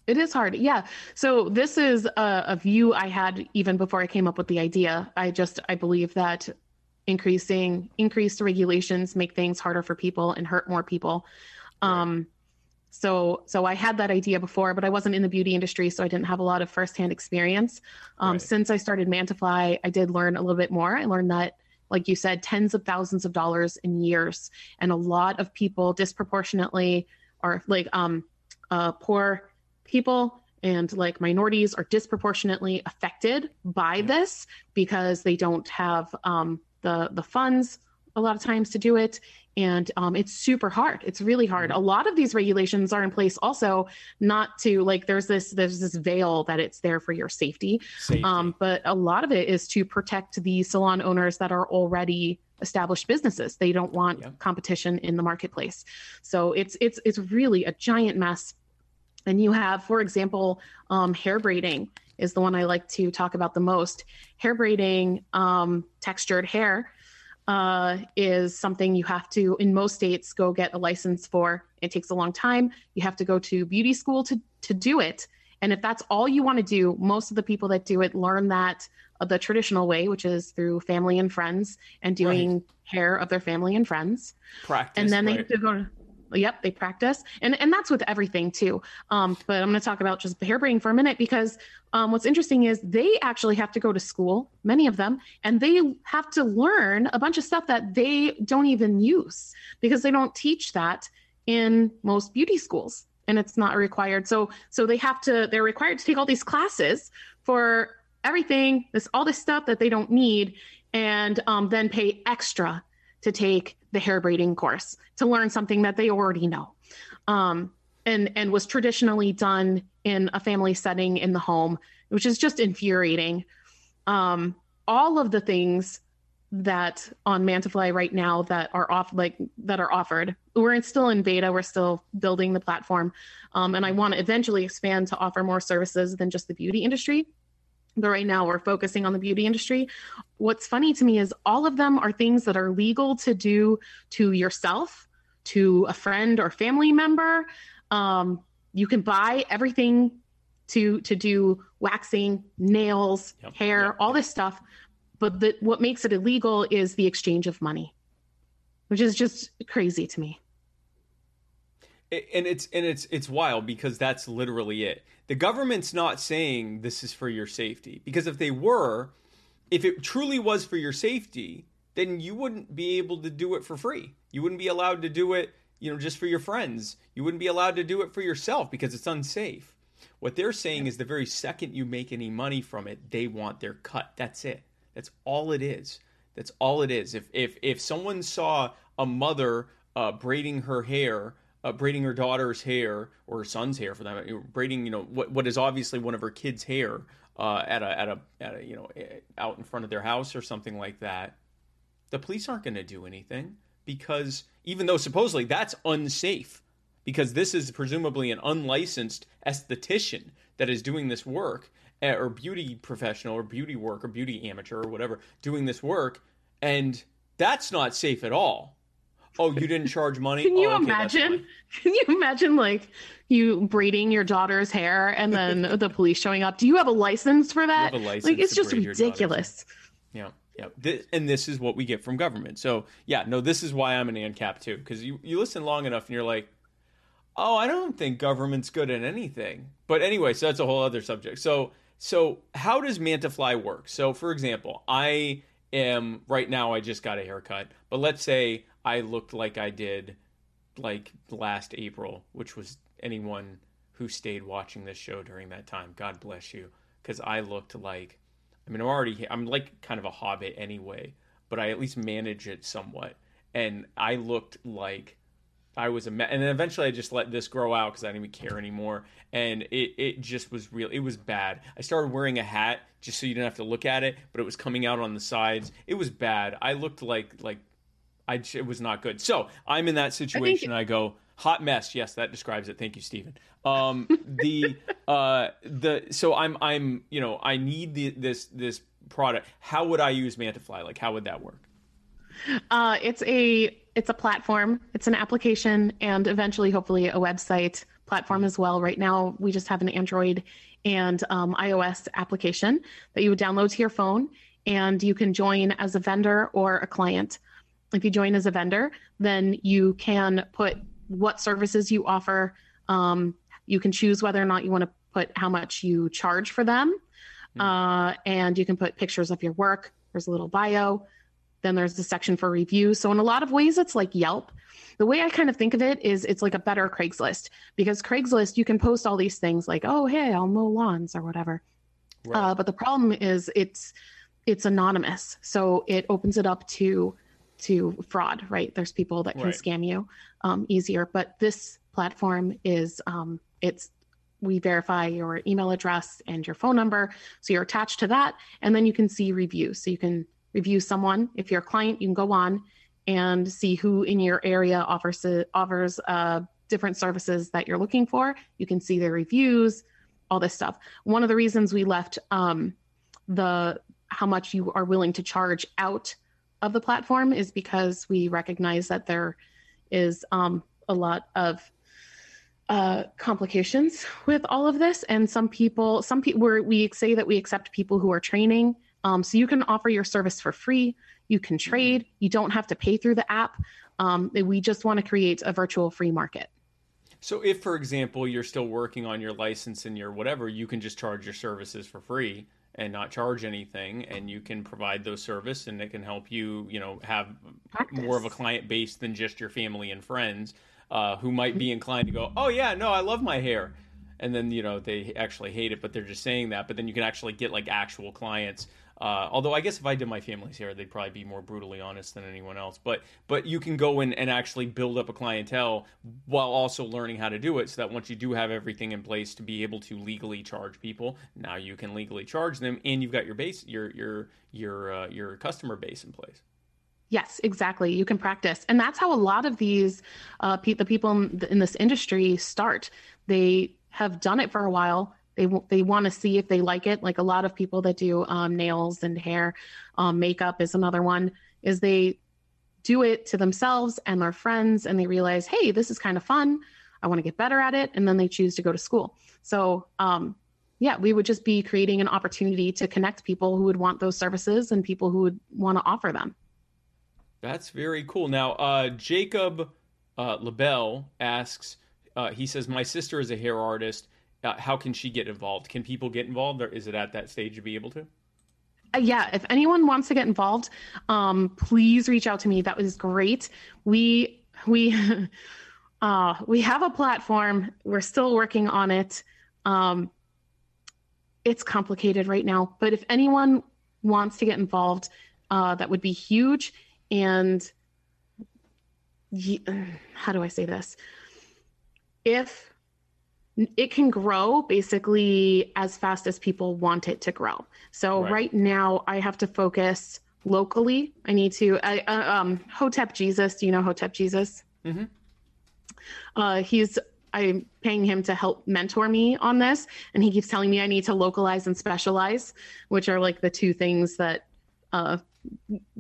It is hard. Yeah. So this is a, a, view I had even before I came up with the idea. I just I believe that increasing increased regulations make things harder for people and hurt more people. Um so so I had that idea before, but I wasn't in the beauty industry, so I didn't have a lot of firsthand experience. Um, right. Since I started Mantifly, I did learn a little bit more. I learned that like you said, tens of thousands of dollars in years. And a lot of people disproportionately are like um, uh, poor people and like minorities are disproportionately affected by this because they don't have um, the the funds a lot of times to do it and um, it's super hard. It's really hard. Mm-hmm. a lot of these regulations are in place also not to like there's this there's this veil that it's there for your safety, safety. Um, but a lot of it is to protect the salon owners that are already established businesses. They don't want yep. competition in the marketplace. So it's it's it's really a giant mess. And you have for example um, hair braiding is the one i like to talk about the most. Hair braiding um, textured hair uh, is something you have to, in most states, go get a license for. It takes a long time. You have to go to beauty school to, to do it. And if that's all you want to do, most of the people that do it learn that uh, the traditional way, which is through family and friends and doing right. hair of their family and friends. Practice. And then they right. have to go to Yep, they practice, and and that's with everything too. Um, but I'm going to talk about just hair braiding for a minute because um, what's interesting is they actually have to go to school, many of them, and they have to learn a bunch of stuff that they don't even use because they don't teach that in most beauty schools, and it's not required. So so they have to they're required to take all these classes for everything, this all this stuff that they don't need, and um, then pay extra to take the hair braiding course to learn something that they already know. Um, and, and was traditionally done in a family setting in the home, which is just infuriating. Um, all of the things that on Mantifly right now that are off like that are offered. We're still in beta. We're still building the platform, um, and I want to eventually expand to offer more services than just the beauty industry but right now we're focusing on the beauty industry. What's funny to me is all of them are things that are legal to do to yourself, to a friend or family member. Um, you can buy everything to to do waxing, nails, yep, hair, yep, all this stuff. But the, what makes it illegal is the exchange of money, which is just crazy to me and it's and it's it's wild because that's literally it. The government's not saying this is for your safety because if they were, if it truly was for your safety, then you wouldn't be able to do it for free. You wouldn't be allowed to do it, you know, just for your friends. You wouldn't be allowed to do it for yourself because it's unsafe. What they're saying is the very second you make any money from it, they want their cut. That's it. That's all it is. That's all it is. If if if someone saw a mother uh, braiding her hair uh, braiding her daughter's hair or her son's hair for that, braiding you know what what is obviously one of her kids' hair uh, at a at a at a you know eh, out in front of their house or something like that. The police aren't going to do anything because even though supposedly that's unsafe because this is presumably an unlicensed esthetician that is doing this work eh, or beauty professional or beauty work or beauty amateur or whatever doing this work and that's not safe at all Oh, you didn't charge money? Can you oh, okay, imagine? <laughs> Can you imagine like you braiding your daughter's hair and then <laughs> the police showing up? Do you have a license for that? License like it's just ridiculous. Yeah. Yeah. This, and this is what we get from government. So, yeah, no, this is why I'm an ANCAP too cuz you you listen long enough and you're like, "Oh, I don't think government's good at anything." But anyway, so that's a whole other subject. So, so how does Mantifly work? So, for example, I am right now I just got a haircut, but let's say I looked like I did like last April, which was anyone who stayed watching this show during that time. God bless you, because I looked like I mean I'm already I'm like kind of a hobbit anyway, but I at least manage it somewhat, and I looked like I was a me- and then eventually I just let this grow out because I didn't even care anymore, and it it just was real. It was bad. I started wearing a hat just so you didn't have to look at it, but it was coming out on the sides. It was bad. I looked like like I it was not good. So I'm in that situation. I, I go hot mess. Yes, that describes it. Thank you, Stephen. Um, the <laughs> uh the so I'm I'm you know I need the this this product. How would I use Mantifly? Like how would that work? Uh, it's a it's a platform, it's an application, and eventually, hopefully, a website platform as well. Right now, we just have an Android and um, iOS application that you would download to your phone, and you can join as a vendor or a client. If you join as a vendor, then you can put what services you offer. Um, you can choose whether or not you want to put how much you charge for them, mm-hmm. uh, and you can put pictures of your work. There's a little bio. Then there's the section for reviews. So in a lot of ways, it's like Yelp. The way I kind of think of it is it's like a better Craigslist because Craigslist, you can post all these things like, oh, hey, I'll mow lawns or whatever. Right. Uh, but the problem is it's it's anonymous. So it opens it up to to fraud, right? There's people that can right. scam you um, easier. But this platform is um, it's we verify your email address and your phone number. So you're attached to that. And then you can see reviews. So you can review someone. If you're a client, you can go on and see who in your area offers offers uh, different services that you're looking for. You can see their reviews, all this stuff. One of the reasons we left um, the how much you are willing to charge out of the platform is because we recognize that there is um, a lot of uh, complications with all of this, and some people, some people, we say that we accept people who are training um, so you can offer your service for free. You can mm-hmm. trade. You don't have to pay through the app. Um, we just want to create a virtual free market. So, if, for example, you're still working on your license and your whatever, you can just charge your services for free and not charge anything, and you can provide those service, and it can help you, you know, have Practice. more of a client base than just your family and friends uh, who might be inclined to go, "Oh yeah, no, I love my hair," and then you know they actually hate it, but they're just saying that. But then you can actually get like actual clients uh, although I guess if I did my family's hair, they'd probably be more brutally honest than anyone else. But but you can go in and actually build up a clientele while also learning how to do it, so that once you do have everything in place to be able to legally charge people, now you can legally charge them, and you've got your base, your your your uh, your customer base in place. Yes, exactly. You can practice, and that's how a lot of these uh, pe- the people in, in this industry start. They have done it for a while they they want to see if they like it. Like a lot of people that do um, nails and hair, um, makeup is another one. Is they do it to themselves and their friends, and they realize, hey, this is kind of fun. I want to get better at it, and then they choose to go to school. So um, yeah, we would just be creating an opportunity to connect people who would want those services and people who would want to offer them. That's very cool. Now, uh, Jacob uh, LaBelle asks, uh, he says, My sister is a hair artist uh, how can she get involved? Can people get involved, or is it at that stage to be able to? Uh, yeah, if anyone wants to get involved, um, please reach out to me. That was great. We we <laughs> uh, we have a platform. We're still working on it. Um, it's complicated right now, but if anyone wants to get involved, uh, that would be huge. And <sighs> how do I say this? If it can grow basically as fast as people want it to grow. So right, right now I have to focus locally. I need to I, uh, um, Hotep Jesus. Do you know Hotep Jesus? Mm-hmm. Uh, he's I'm paying him to help mentor me on this, and he keeps telling me I need to localize and specialize, which are like the two things that uh,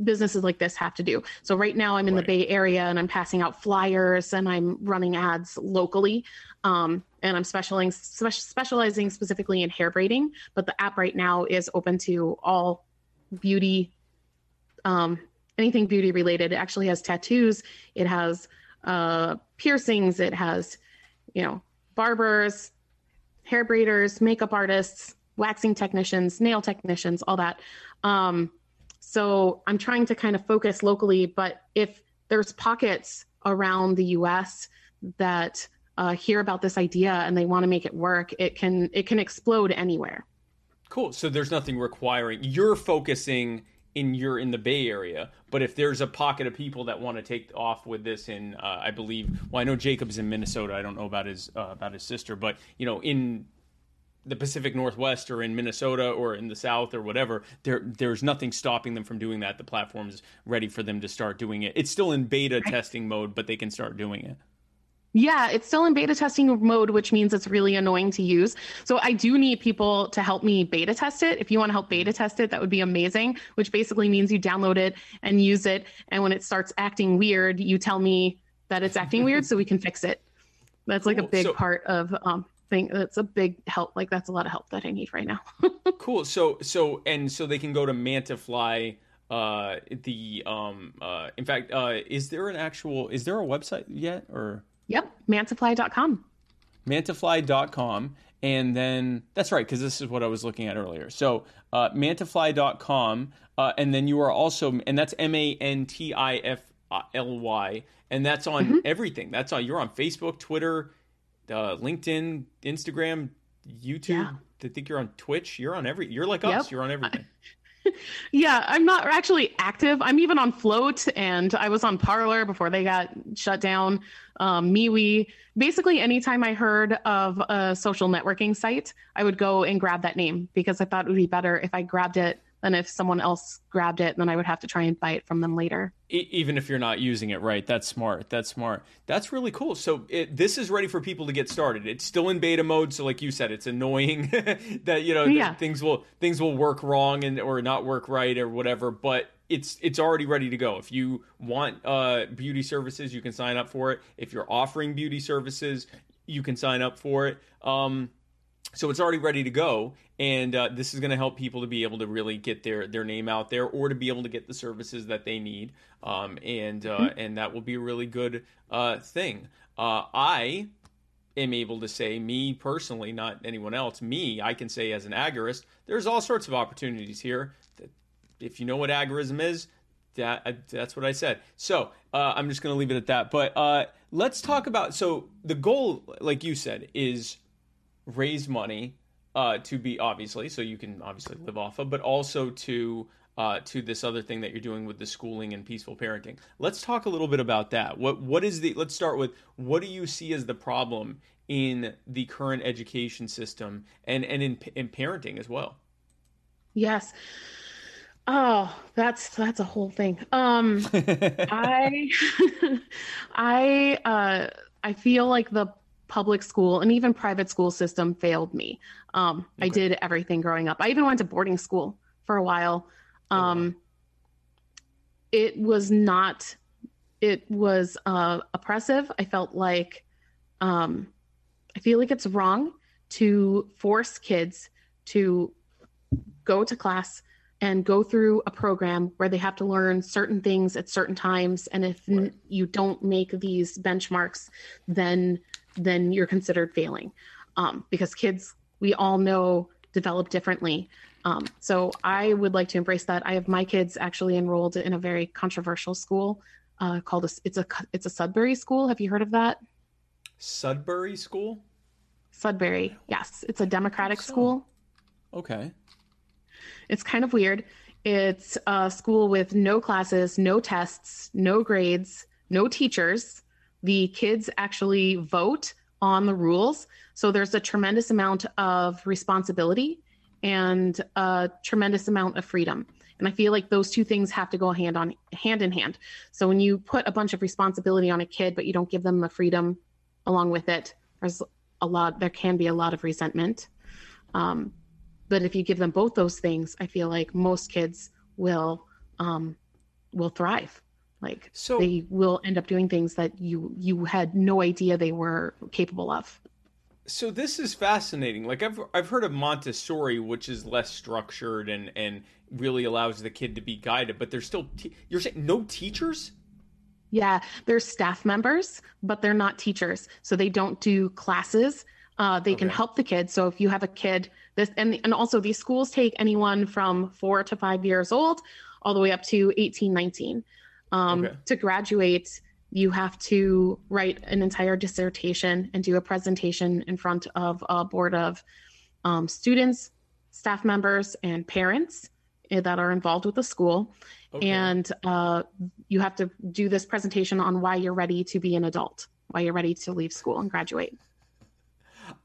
businesses like this have to do. So right now I'm in right. the Bay Area and I'm passing out flyers and I'm running ads locally. Um, and I'm specializing specializing specifically in hair braiding, but the app right now is open to all beauty um, anything beauty related. It actually has tattoos, it has uh, piercings, it has, you know, barbers, hair braiders, makeup artists, waxing technicians, nail technicians, all that. Um, so I'm trying to kind of focus locally, but if there's pockets around the US that uh, hear about this idea and they want to make it work, it can it can explode anywhere. Cool. So there's nothing requiring you're focusing in you're in the Bay Area, but if there's a pocket of people that want to take off with this in, uh, I believe, well, I know Jacob's in Minnesota. I don't know about his uh, about his sister, but you know, in the Pacific Northwest or in Minnesota or in the South or whatever, there there's nothing stopping them from doing that. The platform's ready for them to start doing it. It's still in beta testing mode, but they can start doing it. Yeah, it's still in beta testing mode, which means it's really annoying to use. So I do need people to help me beta test it. If you want to help beta test it, that would be amazing, which basically means you download it and use it. And when it starts acting weird, you tell me that it's acting weird so we can fix it. That's like a big So- part of um thing. That's a big help. Like that's a lot of help that I need right now. <laughs> Cool. So so and so they can go to Mantifly. Uh, the um uh, in fact, uh, is there an actual? Is there a website yet or? yep, mantifly.com. mantifly.com and then that's right because this is what i was looking at earlier so uh, mantifly.com uh, and then you are also and that's m-a-n-t-i-f-l-y and that's on everything that's on you're on facebook twitter uh, linkedin instagram youtube Yeah. i think you're on twitch you're on every you're like Yep. us you're on everything <laughs> Yeah, I'm not actually active. I'm even on Flote, and I was on Parler before they got shut down. Um, MeWe. Basically, anytime I heard of a social networking site, I would go and grab that name because I thought it would be better if I grabbed it than if someone else grabbed it. Then I would have to try and buy it from them later. Even if you're not using it right? That's smart. That's smart. That's really cool. So it, this is ready for people to get started. It's still in beta mode so like you said it's annoying <laughs> that you know that Yeah. things will things will work wrong and or not work right or whatever but it's it's already ready to go. If you want uh beauty services you can sign up for it. If you're offering beauty services you can sign up for it. Um so it's already ready to go and uh, this is going to help people to be able to really get their their name out there or to be able to get the services that they need um, and uh, and that will be a really good uh, thing uh, i am able to say me personally not anyone else me i can say as an agorist there's all sorts of opportunities here that if you know what agorism is that that's what I said. So uh, I'm just going to leave it at that. But uh, let's talk about. So the goal, like you said, is raise money uh, to be obviously so you can obviously live off of, but also to uh, to this other thing that you're doing with the schooling and peaceful parenting. Let's talk a little bit about that. What what is the? Let's start with what do you see as the problem in the current education system and and in in parenting as well. Yes. Oh, that's that's a whole thing. Um, <laughs> I <laughs> I uh I feel like the public school and even private school system failed me. Um I did everything growing up. I even went to boarding school for a while. Oh. Um it was not it was uh oppressive. I felt like um I feel like it's wrong to force kids to go to class and go through a program where they have to learn certain things at certain times and if n- you don't make these benchmarks then then you're considered failing um, because kids we all know develop differently um, so i would like to embrace that i have my kids actually enrolled in a very controversial school uh, called a, it's a it's a sudbury school have you heard of that Sudbury School. sudbury yes it's a democratic so. school Okay. It's kind of weird. It's a school with no classes, no tests, no grades, no teachers. The kids actually vote on the rules. So there's a tremendous amount of responsibility and a tremendous amount of freedom. And I feel like those two things have to go hand on hand in hand. So when you put a bunch of responsibility on a kid but you don't give them the freedom along with it, there's a lot there can be a lot of resentment. Um, but if you give them both those things i feel like most kids will um will thrive like So- they will end up doing things that you you had no idea they were capable of. So this is fascinating. Like I've I've heard of Montessori, which is less structured and and really allows the kid to be guided, but there's still te- you're saying no teachers. yeah they're staff members but they're not teachers. So they don't do classes. Uh, they can help the kids so if you have a kid this and and also these schools take anyone from four to five years old all the way up to 18 19 um, Okay. to graduate you have to write an entire dissertation and do a presentation in front of a board of um, students staff members and parents eh, that are involved with the school, Okay. and uh, you have to do this presentation on why you're ready to be an adult, why you're ready to leave school and graduate.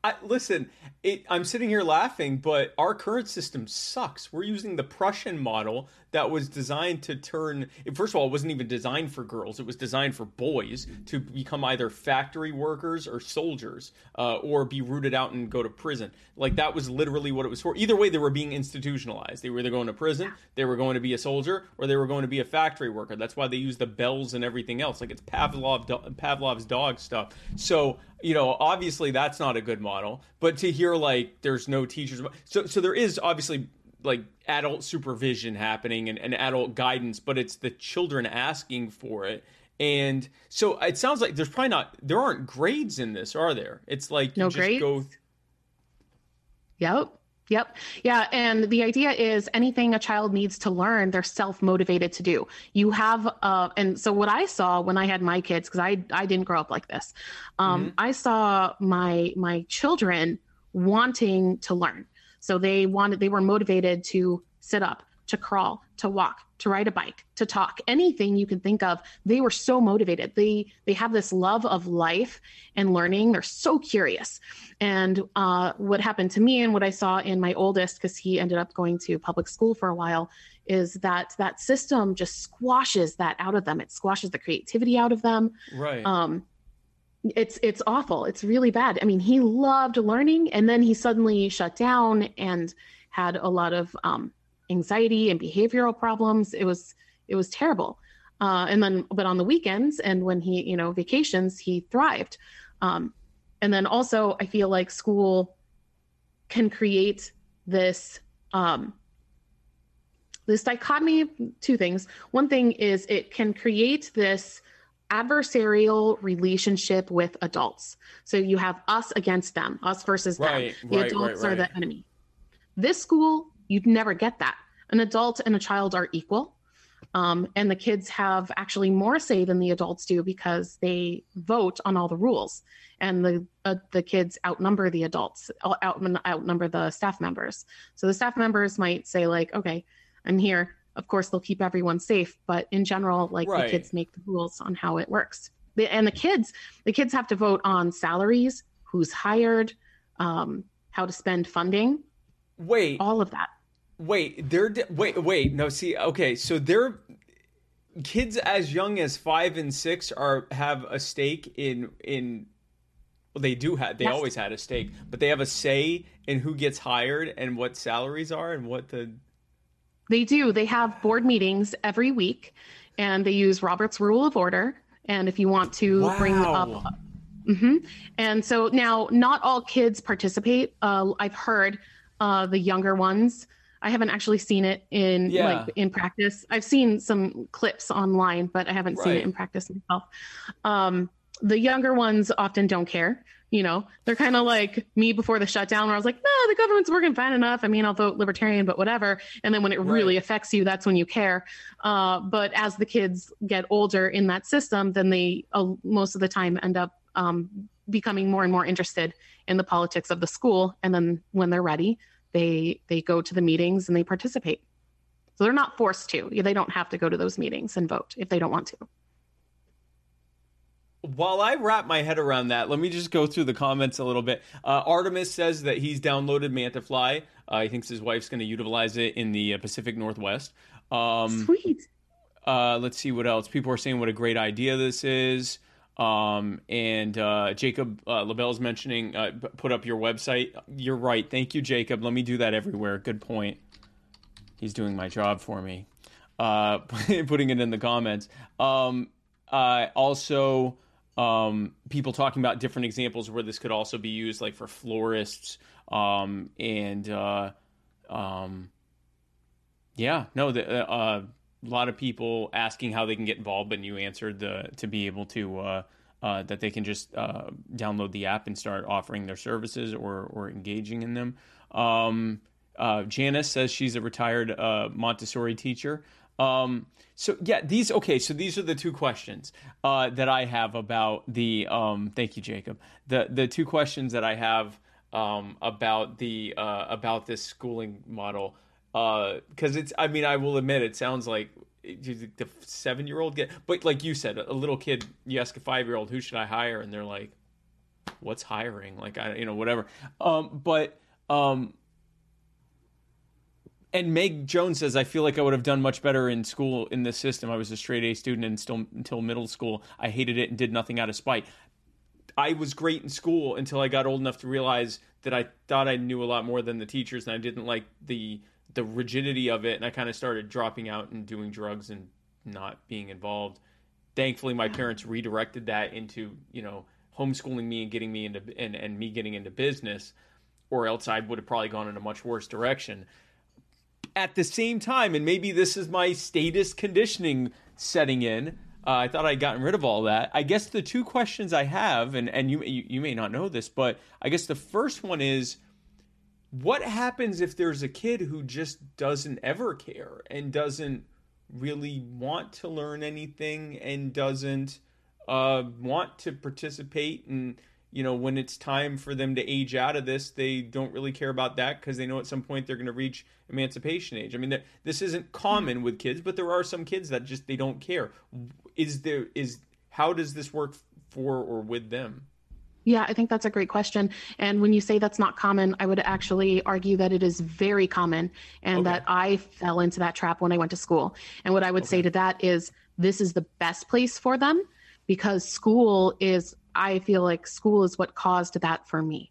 I, listen, it, I'm sitting here laughing, but our current system sucks. We're using the Prussian model that was designed to turn. First of all, it wasn't even designed for girls. It was designed for boys to become either factory workers or soldiers, uh, or be rooted out and go to prison. Like that was literally what it was for. Either way, they were being institutionalized. They were either going to prison, they were going to be a soldier, or they were going to be a factory worker. That's why they use the bells and everything else. Like it's Pavlov, Pavlov's dog stuff. So you know, obviously that's not a good model. But to hear like there's no teachers, so so there is obviously like adult supervision happening and, and adult guidance, but it's the children asking for it. And so it sounds like there's probably not there aren't grades in this, are there? It's like you No just grades? go. Yep. Yep. Yeah. And the idea is anything a child needs to learn, they're self motivated to do. You have, uh, and so what I saw when I had my kids, because I, I didn't grow up like this, um, I saw my, my children wanting to learn. So they wanted, they were motivated to sit up, to crawl, to walk, to ride a bike, to talk, anything you can think of. They were so motivated. They they have this love of life and learning. They're so curious. And uh, what happened to me and what I saw in my oldest, because he ended up going to public school for a while, is that that system just squashes that out of them. It squashes the creativity out of them. Right. Um, it's it's awful. It's really bad. I mean, he loved learning, and then he suddenly shut down and had a lot of um, anxiety and behavioral problems. It was it was terrible. Uh, and then, but on the weekends and when he, you know, vacations, he thrived. Um, and then also, I feel like school can create this um, this dichotomy two things. One thing is it can create this adversarial relationship with adults. So you have us against them, us versus Right, them. The right, adults right, are the enemy. This school, you'd never get that. An adult and a child are equal. Um, and the kids have actually more say than the adults do because they vote on all the rules, and the uh, the kids outnumber the adults, out, outnumber the staff members. So the staff members might say like, "Okay, I'm here. Of course, they'll keep everyone safe, but in general, like Right. the kids make the rules on how it works. The, and the kids, the kids have to vote on salaries, who's hired, um, how to spend funding, Wait. all of that. Wait, they're wait, wait. No, see, okay, so they're kids as young as five and six are have a stake in in. Well, they do have. They Yes. always had a stake, but they have a say in who gets hired and what salaries are and what the. They do. They have board meetings every week, and they use Robert's Rule of Order. And if you want to bring Wow. up, hmm and so now not all kids participate. Uh, I've heard uh, the younger ones. I haven't actually seen it in Yeah. like in practice. I've seen some clips online, but I haven't seen it in practice myself. Um, the younger ones often don't care. You know, they're kind of like me before the shutdown, where I was like, "No, the government's working fine enough. I mean, I'll vote libertarian, but whatever." And then when it really affects you, that's when you care. Uh, but as the kids get older in that system, then they uh, most of the time end up um, becoming more and more interested in the politics of the school. And then when they're ready, they they go to the meetings and they participate. So they're not forced to. They don't have to go to those meetings and vote if they don't want to. While I wrap my head around that, let me just go through the comments a little bit. Uh, Artemis says that he's downloaded Mantifly. Uh, he thinks his wife's going to utilize it in the uh, Pacific Northwest. Um, Sweet. Uh, let's see what else. People are saying what a great idea this is. Um, and uh, Jacob uh, LaBelle's mentioning uh, put up your website. You're right. Thank you, Jacob. Let me do that everywhere. Good point. He's doing my job for me. Uh, <laughs> putting it in the comments. Um, uh, also, um, people talking about different examples where this could also be used, like for florists. Um, and uh, um, yeah, no, the, uh, a lot of people asking how they can get involved, but you answered the to be able to uh, uh, that they can just uh, download the app and start offering their services or or engaging in them. Um, uh, Janice says she's a retired uh, Montessori teacher. Um, so yeah, these okay. So these are the two questions uh, that I have about the. Um, thank you, Jacob. The the two questions that I have um, about the about this schooling model because it's. I mean, I will admit, it sounds like the seven year old get, but like you said, a little kid. You ask a five year old, who should I hire, and they're like, "What's hiring?" Like I, you know, whatever. Um, but um, and Meg Jones says, I feel like I would have done much better in school in this system. I was a straight A student and still until middle school. I hated it and did nothing out of spite. I was great in school until I got old enough to realize that I thought I knew a lot more than the teachers and I didn't like the the rigidity of it and I kind of started dropping out and doing drugs and not being involved. Thankfully my parents redirected that into, you know, homeschooling me and getting me into and, and me getting into business or else I would have probably gone in a much worse direction at the same time, and maybe this is my status conditioning setting in. Uh, I thought I'd gotten rid of all that. I guess the two questions I have, and and you, you you may not know this, but I guess the first one is, what happens if there's a kid who just doesn't ever care and doesn't really want to learn anything and doesn't uh, want to participate and you know, when it's time for them to age out of this, they don't really care about that because they know at some point they're going to reach emancipation age. I mean, this isn't common with kids, but there are some kids that just they don't care. Is there is how does this work for or with them? Yeah, I think that's a great question. And when you say that's not common, I would actually argue that it is very common and okay. that I fell into that trap when I went to school. And what I would okay. say to that is this is the best place for them because school is I feel like school is what caused that for me.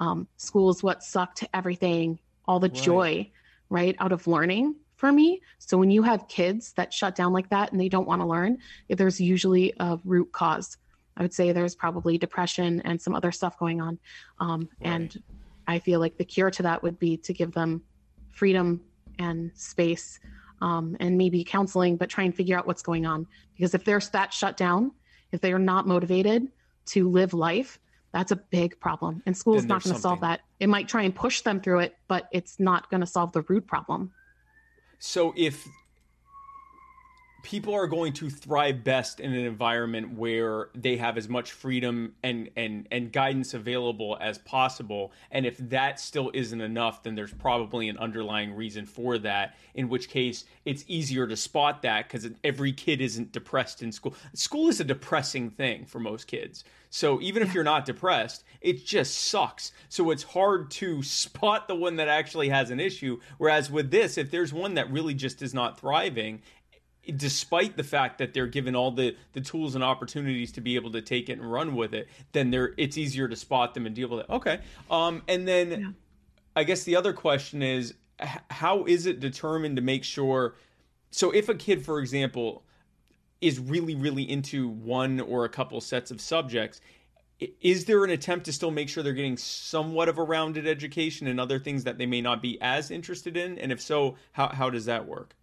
Um, school is what sucked everything, all the right. joy, right, out of learning for me. So when you have kids that shut down like that and they don't want to learn, there's usually a root cause. I would say there's probably depression and some other stuff going on. Um, right. And I feel like the cure to that would be to give them freedom and space um, and maybe counseling, but try and figure out what's going on. Because if they're that shut down, if they are not motivated, to live life, that's a big problem. And school is not going to solve that. It might try and push them through it, but it's not going to solve the root problem. So if people are going to thrive best in an environment where they have as much freedom and and and guidance available as possible. And if that still isn't enough then there's probably an underlying reason for that in which case it's easier to spot that cuz every kid isn't depressed in school. School is a depressing thing for most kids. So even if you're not depressed it just sucks. So it's hard to spot the one that actually has an issue. Whereas with this if there's one that really just is not thriving despite the fact that they're given all the the tools and opportunities to be able to take it and run with it, then they're it's easier to spot them and deal with it. Okay. Um, and then yeah. I guess the other question is how is it determined to make sure so if a kid for example is really really into one or a couple sets of subjects is there an attempt to still make sure they're getting somewhat of a rounded education and other things that they may not be as interested in and if so how, how does that work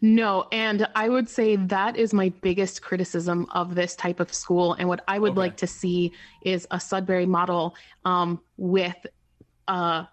no, and I would say that is my biggest criticism of this type of school. And what I would okay. like to see is a Sudbury model um, with uh,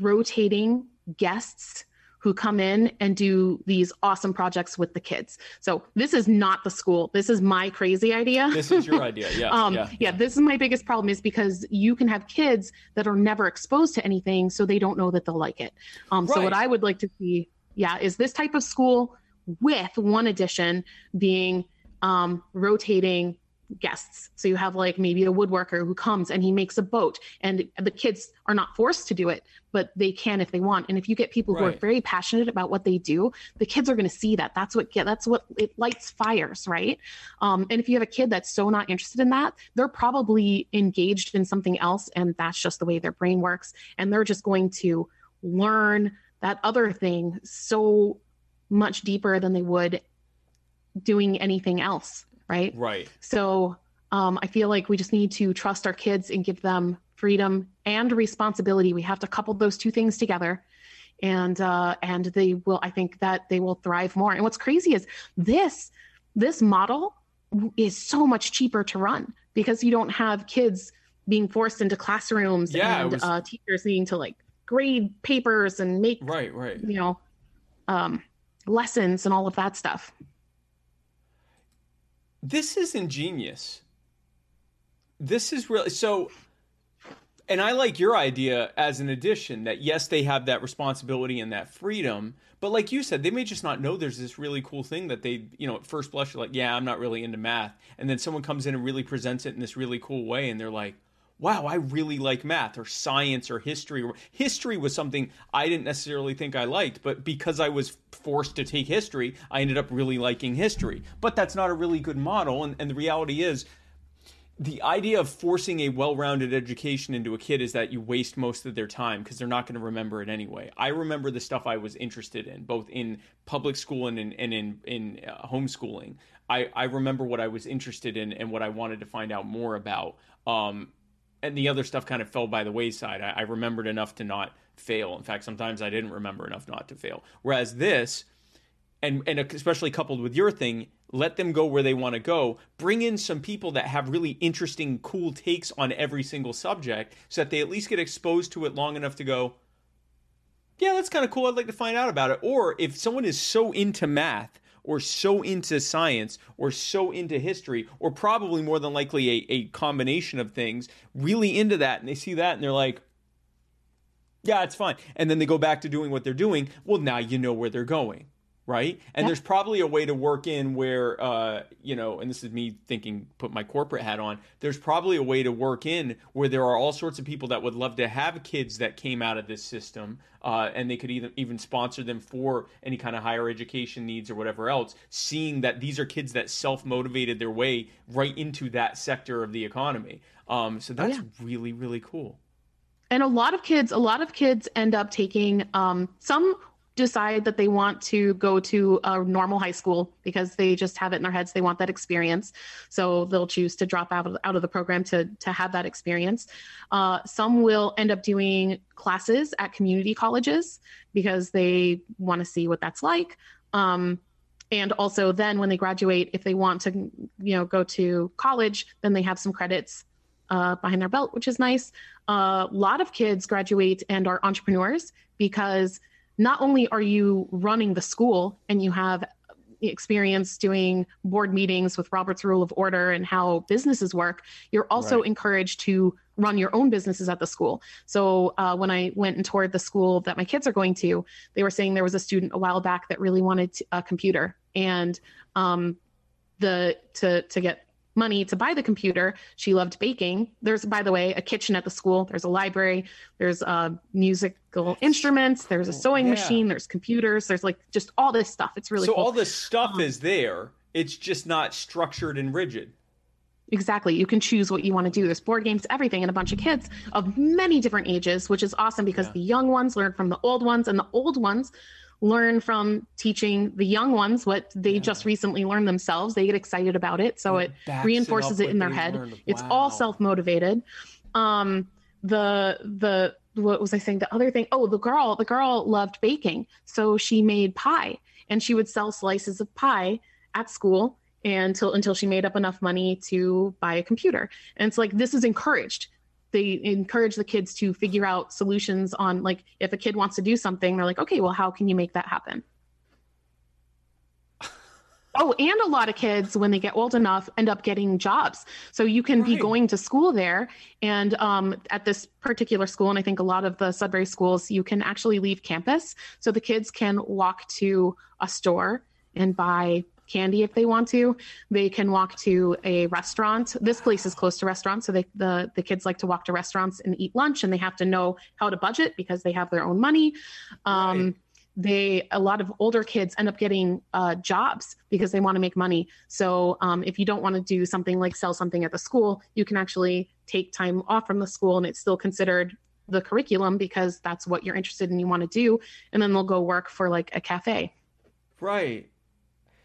rotating guests who come in and do these awesome projects with the kids. So this is not the school. This is my crazy idea. This is your <laughs> idea. Yeah. um, yeah, yeah. This is my biggest problem is because you can have kids that are never exposed to anything, so they don't know that they'll like it. Um, right. So what I would like to see yeah, is this type of school with one addition being um, rotating guests. So you have like maybe a woodworker who comes and he makes a boat, and the kids are not forced to do it, but they can if they want. And if you get people right. who are very passionate about what they do, the kids are going to see that. That's what get that's what it lights fires, right? Um, and if you have a kid that's so not interested in that, they're probably engaged in something else, and that's just the way their brain works, and they're just going to learn that other thing so much deeper than they would doing anything else right? Right. So um, i feel like we just need to trust our kids and give them freedom and responsibility. We have to couple those two things together. And uh, and they will i think that they will thrive more. And what's crazy is this this model is so much cheaper to run because you don't have kids being forced into classrooms yeah, and was... uh, teachers needing to like grade papers and make right right. you know um, lessons and all of that stuff. This is ingenious. This is really so And I like your idea as an addition that yes, they have that responsibility and that freedom, but like you said, they may just not know there's this really cool thing that they, you know, at first blush, are like, yeah, I'm not really into math. And then someone comes in and really presents it in this really cool way, and they're like, wow, I really like math or science or history. History was something I didn't necessarily think I liked, but because I was forced to take history, I ended up really liking history. But that's not a really good model. And, and the reality is, the idea of forcing a well-rounded education into a kid is that you waste most of their time because they're not going to remember it anyway. I remember the stuff I was interested in, both in public school and in and in in uh, homeschooling. I I remember what I was interested in and what I wanted to find out more about. Um, and the other stuff kind of fell by the wayside. I, I remembered enough to not fail. In fact, sometimes I didn't remember enough not to fail. Whereas this, and and especially coupled with your thing, let them go where they want to go. Bring in some people that have really interesting, cool takes on every single subject, so that they at least get exposed to it long enough to go. Yeah, that's kind of cool. I'd like to find out about it. Or if someone is so into math or so into science or so into history or probably more than likely a, a combination of things really into that and they see that and they're like yeah it's fine. And then they go back to doing what they're doing. Well now you know where they're going right? And yeah. there's probably a way to work in where, uh, you know, and this is me thinking, put my corporate hat on. There's probably a way to work in where there are all sorts of people that would love to have kids that came out of this system, uh, and they could even even sponsor them for any kind of higher education needs or whatever else. Seeing that these are kids that self motivated their way right into that sector of the economy. Um, so that's oh, yeah. really really cool and a lot of kids a lot of kids end up taking um, some decide that they want to go to a normal high school because they just have it in their heads they want that experience. So they'll choose to drop out of, out of the program to, to have that experience. Uh, some will end up doing classes at community colleges because they want to see what that's like. Um, and also then when they graduate if they want to you know go to college then they have some credits uh, behind their belt which is nice. A uh, lot of kids graduate and are entrepreneurs because not only are you running the school and you have experience doing board meetings with Robert's Rule of Order and how businesses work, you're also right. encouraged to run your own businesses at the school. So uh, when I went and toured the school that my kids are going to, they were saying there was a student a while back that really wanted a computer and um, the to to get money to buy the computer. She loved baking. There's, by the way, a kitchen at the school. There's a library. There's uh, musical instruments. There's a sewing yeah. machine. There's computers. There's like just all this stuff. It's really so cool. all this stuff um, is there. It's just not structured and rigid. Exactly. You can choose what you want to do. There's board games, everything, and a bunch of kids of many different ages, which is awesome because yeah. the young ones learn from the old ones, and the old ones learn from teaching the young ones what they yeah. just recently learned themselves. They get excited about it, so it, it reinforces it, it in their head. Wow. It's all self motivated. Um, the the what was I saying? The other thing. Oh, the girl. The girl loved baking, so she made pie, and she would sell slices of pie at school until until she made up enough money to buy a computer. And it's like this is encouraged they encourage the kids to figure out solutions on like if a kid wants to do something they're like okay well how can you make that happen <laughs> oh and a lot of kids when they get old enough end up getting jobs so you can right. be going to school there and um, at this particular school and i think a lot of the sudbury schools you can actually leave campus so the kids can walk to a store and buy candy if they want to. They can walk to a restaurant. This place is close to restaurants, so they, the the kids like to walk to restaurants and eat lunch, and they have to know how to budget because they have their own money. Um, right. They a lot of older kids end up getting uh, jobs because they want to make money. So um, if you don't want to do something like sell something at the school, you can actually take time off from the school, and it's still considered the curriculum because that's what you're interested in you want to do and then they'll go work for like a cafe right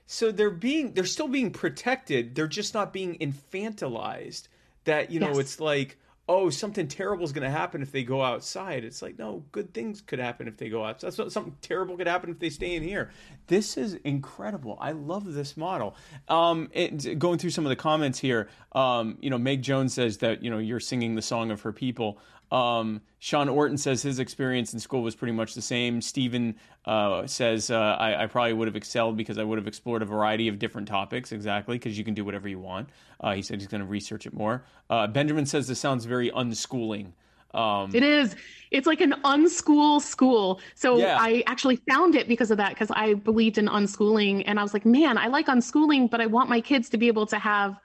so they're being they're still being protected. They're just not being infantilized that you know yes. it's like oh something terrible is going to happen if they go outside. It's like no good things could happen if they go outside something terrible could happen if they stay in here. This is incredible. I love this model. Um going through some of the comments here um you know meg jones says that you know you're singing the song of her people um, Sean Orton says his experience in school was pretty much the same. Stephen uh, says uh, I, I, probably would have excelled because I would have explored a variety of different topics. Exactly, because you can do whatever you want. Uh, he said he's going to research it more. Uh, Benjamin says this sounds very unschooling. Um, It is. It's like an unschool school. So Yeah. I actually found it because of that, because I believed in unschooling. And I was like, man, I like unschooling, but I want my kids to be able to have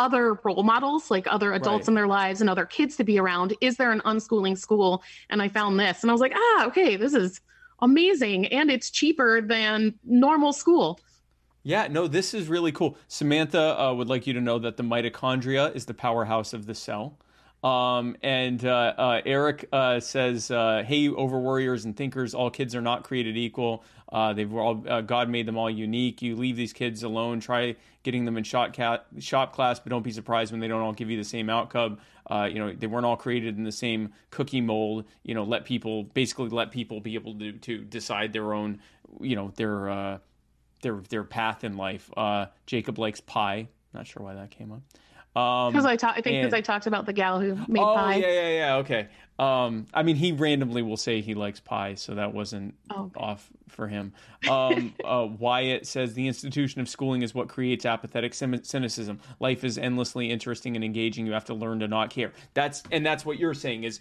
other role models, like other adults Right. in their lives and other kids to be around. Is there an unschooling school? And I found this. And I was like, ah, okay, this is amazing. And it's cheaper than normal school. Yeah, no, this is really cool. Samantha uh, would like you to know that the mitochondria is the powerhouse of the cell. Um, and uh, uh, Eric uh, says, uh, "Hey, over warriors and thinkers, all kids are not created equal. Uh, they've all uh, God made them all unique. You leave these kids alone. Try getting them in shop, cat, shop class, but don't be surprised when they don't all give you the same outcome. You know, they weren't all created in the same cookie mold. You know, let people basically let people be able to to decide their own, you know, their." Their their path in life. Jacob likes pie. Not sure why that came up. Um, Because I, ta- I think because I talked about the gal who made oh pie. yeah yeah yeah okay. Um, I mean he randomly will say he likes pie, so that wasn't Oh, okay. off for him. Um, <laughs> uh, Wyatt says the institution of schooling is what creates apathetic cynicism. Life is endlessly interesting and engaging. You have to learn to not care. That's and that's what you're saying is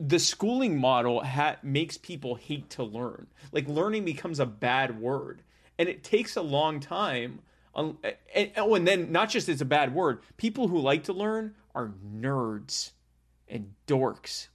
the schooling model ha- makes people hate to learn. Like learning becomes a bad word, and it takes a long time. Um, and, oh, and then not just it's a bad word. People who like to learn are nerds and dorks.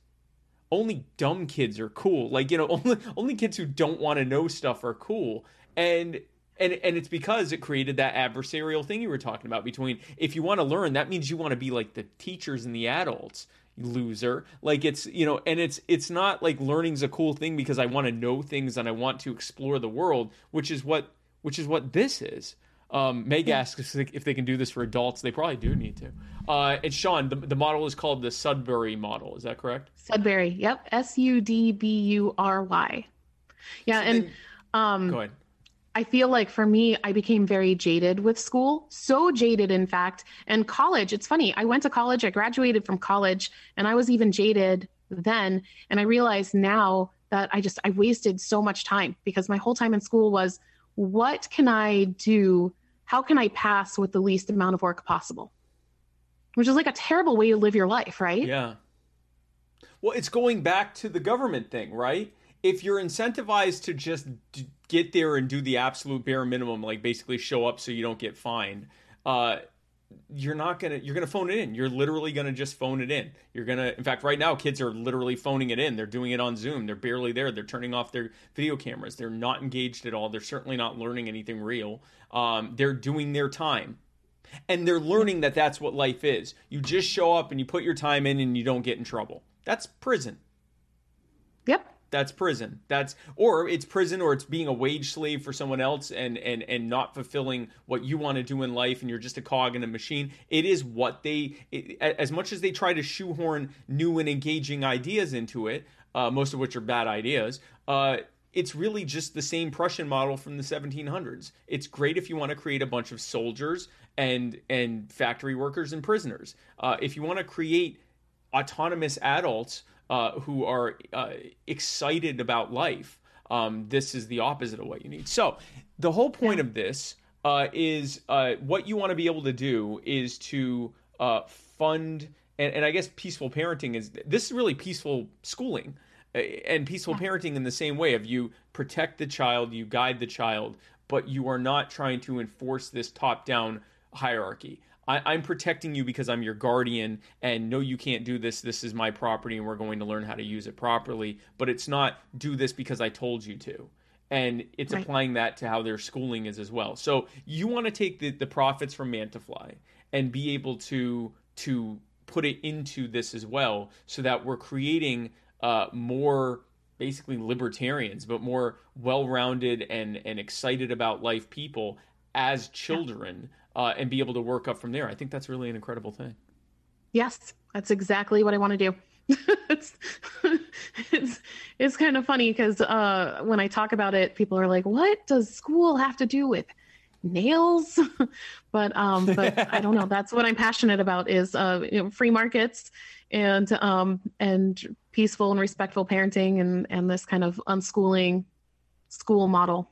Only dumb kids are cool. Like you know, <laughs> only only kids who don't want to know stuff are cool. And and and it's because it created that adversarial thing you were talking about between if you want to learn, that means you want to be like the teachers and the adults loser like it's you know and it's it's not like learning's a cool thing because i want to know things and i want to explore the world which is what which is what this is um, Meg asks if they, can do this for adults. They probably do need to. Uh, and Sean, the, the model is called the Sudbury model. Is that correct? Sudbury. Yep. S U D B U R Y. Yeah. And um, Go ahead. I feel like for me, I became very jaded with school. So jaded, in fact. And college, it's funny. I went to college, I graduated from college, and I was even jaded then. And I realized now that I just, I wasted so much time because my whole time in school was what can I do? How can I pass with the least amount of work possible? Which is like a terrible way to live your life, right? Yeah. Well, it's going back to the government thing, right? If you're incentivized to just d- get there and do the absolute bare minimum, like basically show up so you don't get fined, uh, you're not gonna you're gonna phone it in. You're literally gonna just phone it in. You're gonna in fact right now kids are literally phoning it in. They're doing it on Zoom. They're barely there. They're turning off their video cameras. They're not engaged at all. They're certainly not learning anything real. Um, they're doing their time and they're learning that that's what life is. You just show up and you put your time in and you don't get in trouble. That's prison. Yep. That's prison. That's or it's prison or it's being a wage slave for someone else and and and not fulfilling what you want to do in life and you're just a cog in a machine. It is what they it, as much as they try to shoehorn new and engaging ideas into it, uh, most of which are bad ideas. Uh, it's really just the same Prussian model from the 1700s. It's great if you want to create a bunch of soldiers and and factory workers and prisoners. Uh, if you want to create autonomous adults uh, who are uh, excited about life, um, this is the opposite of what you need. So the whole point of this uh, is uh, what you want to be able to do is to uh, fund, and, and I guess peaceful parenting is this is really peaceful schooling uh, and peaceful parenting in the same way of you protect the child, you guide the child, but you are not trying to enforce this top down hierarchy. I, I'm protecting you because I'm your guardian, and no, you can't do this. This is my property, and we're going to learn how to use it properly. But it's not do this because I told you to. And it's Right. applying that to how their schooling is as well. So you want to take the, the profits from Mantifly and be able to to put it into this as well, so that we're creating uh, more basically libertarians, but more well-rounded and and excited about life people as children, uh, and be able to work up from there. I think that's really an incredible thing. Yes, that's exactly what I want to do. <laughs> it's, it's it's kind of funny because uh, when I talk about it, people are like, "What does school have to do with nails?" <laughs> but um, but I don't know. That's what I'm passionate about is uh, you know, free markets and um, and peaceful and respectful parenting and and this kind of unschooling school model.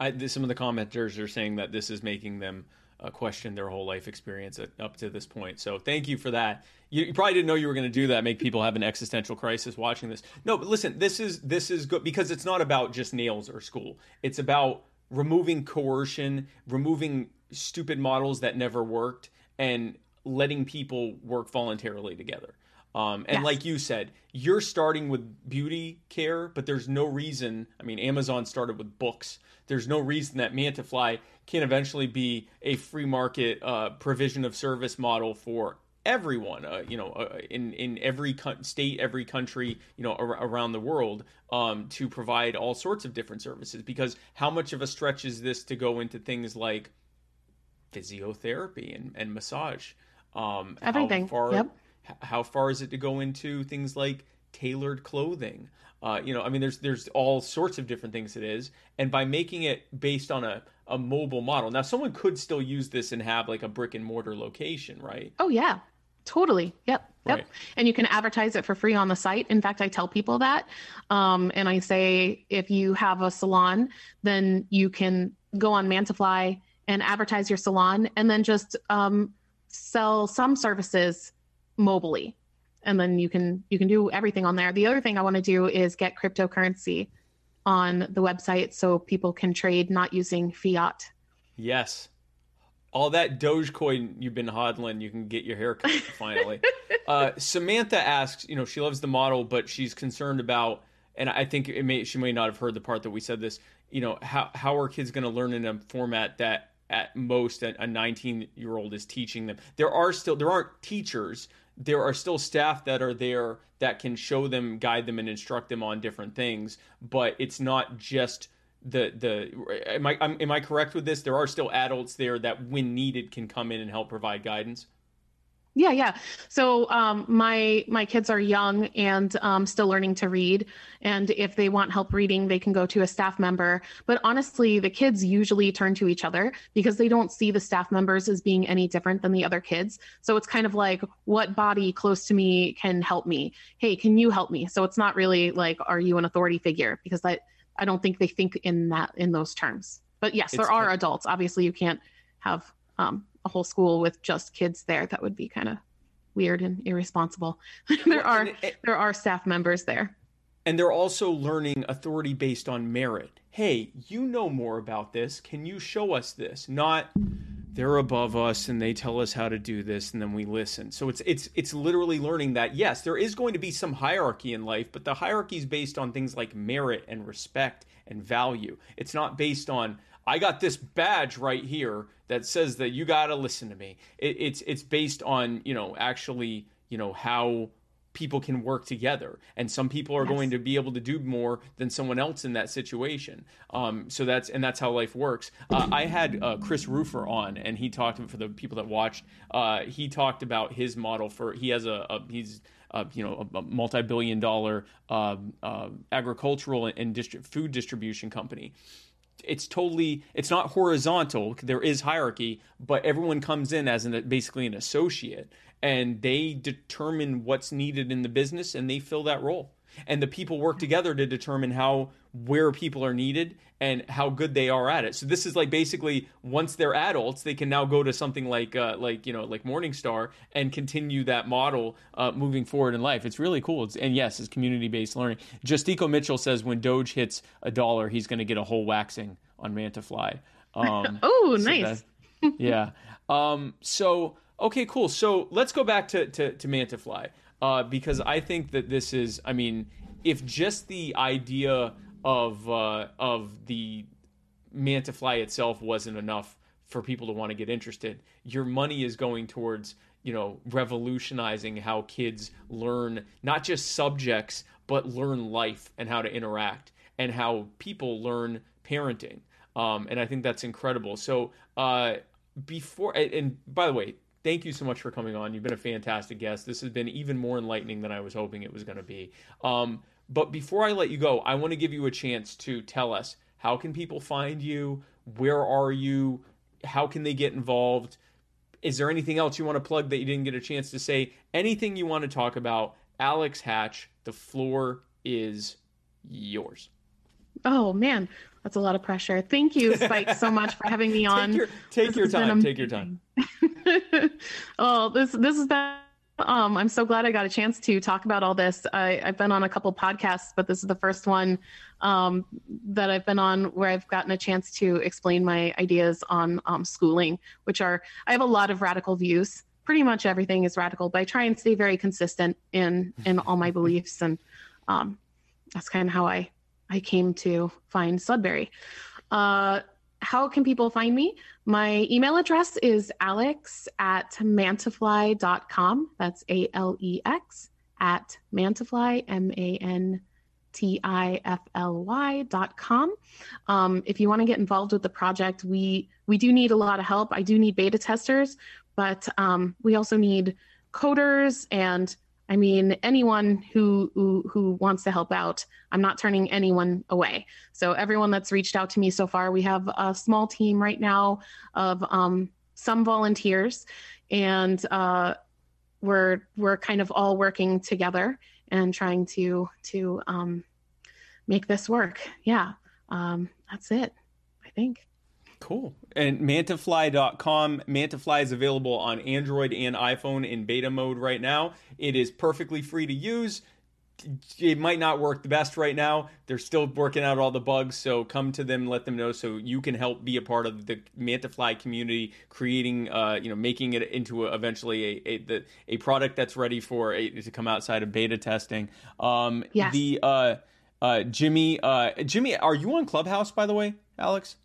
I, th- some of the commenters are saying that this is making them uh, questioned their whole life experience at, up to this point. So thank you for that. You, you probably didn't know you were going to do that, make people have an existential crisis watching this. No, but listen, this is this is good because it's not about just nails or school. It's about removing coercion, removing stupid models that never worked, and letting people work voluntarily together. Um, and Yes. like you said, you're starting with beauty care, but there's no reason. I mean, Amazon started with books. There's no reason that Mantifly can eventually be a free market uh, provision of service model for everyone. Uh, you know, uh, in in every co- state, every country, you know, ar- around the world, um, to provide all sorts of different services. Because how much of a stretch is this to go into things like physiotherapy and, and massage? Um, Everything. How far, Yep. H- how far is it to go into things like tailored clothing uh, you know i mean there's there's all sorts of different things it is and by making it based on a, a mobile model now someone could still use this and have like a brick and mortar location right Oh yeah, totally. Yep, yep. Right. And you can advertise it for free on the site. In fact, I tell people that, um, and I say if you have a salon, then you can go on Mantifly and advertise your salon, and then just um, sell some services mobily, and then you can you can do everything on there. The other thing I want to do is get cryptocurrency on the website so people can trade not using fiat. yes all that dogecoin you've been hodling you can get your hair cut <laughs> finally uh, samantha asks you know she loves the model but she's concerned about and i think it may she may not have heard the part that we said this you know how, how are kids going to learn in a format that at most a 19 year old is teaching them there are still there aren't teachers there are still staff that are there that can show them guide them and instruct them on different things but it's not just the the am I am am I correct with this? There are still adults there that, when needed, can come in and help provide guidance. Yeah, yeah. So um, my my kids are young and um, still learning to read, and if they want help reading, they can go to a staff member. But honestly, the kids usually turn to each other because they don't see the staff members as being any different than the other kids. So it's kind of like, what body close to me can help me? Hey, can you help me? So it's not really like, are you an authority figure? Because I I don't think they think in that in those terms. But yes, It's there are adults. Obviously, you can't have um, a whole school with just kids there. That would be kind of weird and irresponsible. <laughs> there are And, and- there are staff members there. and they're also learning authority based on merit. Hey, you know more about this. Can you show us this? Not they're above us and they tell us how to do this and then we listen. So it's it's it's literally learning that yes, there is going to be some hierarchy in life, but the hierarchy is based on things like merit and respect and value. It's not based on I got this badge right here that says that you got to listen to me. It, it's it's based on, you know, actually, you know, how people can work together and some people are Yes. going to be able to do more than someone else in that situation um, so that's and that's how life works uh, i had uh, chris Rufer on and he talked for the people that watched uh, he talked about his model for he has a, a he's uh, you know a, a multi-billion dollar uh, uh, agricultural and distri- food distribution company it's totally it's not horizontal there is hierarchy but everyone comes in as an basically an associate and they determine what's needed in the business and they fill that role and the people work together to determine how where people are needed and how good they are at it so this is like basically once they're adults they can now go to something like uh, like you know like morningstar and continue that model uh, moving forward in life it's really cool it's, and yes it's community-based learning justico mitchell says when doge hits a dollar he's going to get a whole waxing on mantifly um, <laughs> Oh, so nice. that- yeah. Um, so okay, cool. So let's go back to to, to Mantifly uh, because I think that this is. I mean, if just the idea of uh, of the Mantifly itself wasn't enough for people to want to get interested, your money is going towards you know revolutionizing how kids learn not just subjects but learn life and how to interact and how people learn parenting um, and I think that's incredible. So uh, before and, by the way, thank you so much for coming on. You've been a fantastic guest. This has been even more enlightening than I was hoping it was going to be. Um, but before I let you go, I want to give you a chance to tell us how can people find you, where are you, how can they get involved. Is there anything else you want to plug that you didn't get a chance to say? Anything you want to talk about? Alex Hatch, the floor is yours. Oh man, That's a lot of pressure. Thank you, Spike, so much for having me <laughs> on. Take your, take your time. Take your time. oh, this this has been. Um, I'm so glad I got a chance to talk about all this. I, I've been on a couple podcasts, but this is the first one um, that I've been on where I've gotten a chance to explain my ideas on um, schooling, which are I have a lot of radical views. Pretty much everything is radical, but I try and stay very consistent in in all my <laughs> beliefs, and um, that's kind of how I I came to find Sudbury. Uh, how can people find me? My email address is alex at mantifly.com. That's A L E X at mantifly, M A N T I F L Y dot com. Um, if you want to get involved with the project, we we do need a lot of help. I do need beta testers, but um, we also need coders and I mean anyone who, who who wants to help out. I'm not turning anyone away. So everyone that's reached out to me so far, we have a small team right now of um, some volunteers, and uh, we're we're kind of all working together and trying to to um, make this work. Yeah, um, that's it. I think. Cool. And mantifly.com. Mantifly is available on Android and iPhone in beta mode right now. It is perfectly free to use. It might not work the best right now. They're still working out all the bugs, so come to them, let them know, so you can help be a part of the Mantifly community, creating, uh, you know, making it into a, eventually a a, the, a product that's ready for a, to come outside of beta testing. Um, Yes. The uh, uh, Jimmy, uh, Jimmy, are you on Clubhouse by the way, Alex?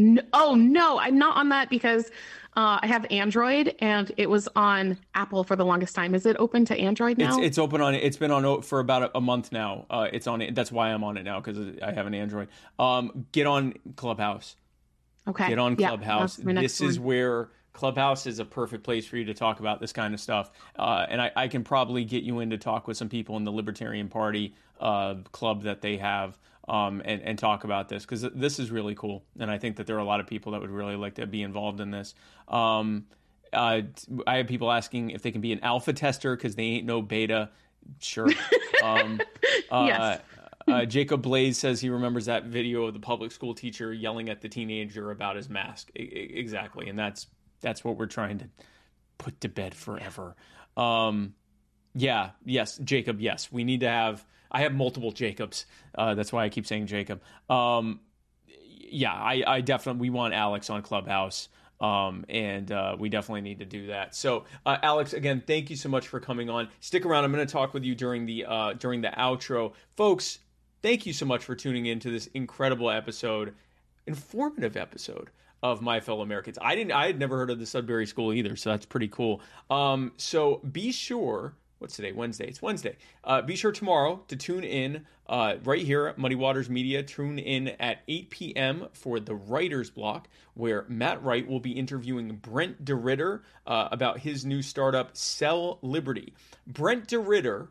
No, oh no, I'm not on that because uh, I have Android and it was on Apple for the longest time. Is it open to Android now? It's it's open on it's been on for about a, a month now. Uh, it's on it. That's why I'm on it now because I have an Android. Um, get on Clubhouse. okay. Get on Clubhouse. next this is where Clubhouse is a perfect place for you to talk about this kind of stuff. Uh, and I, I can probably get you in to talk with some people in the Libertarian Party uh, club that they have. Um, and, and talk about this because this is really cool, and I think that there are a lot of people that would really like to be involved in this. Um, uh, I have people asking if they can be an alpha tester because they ain't no beta. Sure. <laughs> Um, uh, Yes. uh, Jacob Blaze says he remembers that video of the public school teacher yelling at the teenager about his mask. I- I- exactly, and that's that's what we're trying to put to bed forever. Um, yeah, yes, Jacob. Yes, we need to have. I have multiple Jacobs. Uh, that's why I keep saying Jacob. Um, yeah, I, I definitely we want Alex on Clubhouse. Um, and uh, we definitely need to do that. So, uh, Alex, again, thank you so much for coming on. Stick around. I'm going to talk with you during the uh, during the outro, folks. Thank you so much for tuning in to this incredible episode, informative episode of My Fellow Americans. I didn't, I had never heard of the Sudbury School either, so that's pretty cool. Um, so be sure what's today? Wednesday. It's Wednesday. Uh, be sure tomorrow to tune in uh, right here Muddied Waters Media. Tune in at 8 p.m. for the Writer's Block, where Matt Wright will be interviewing Brent DeRitter uh, about his new startup, Sell Liberty. Brent DeRitter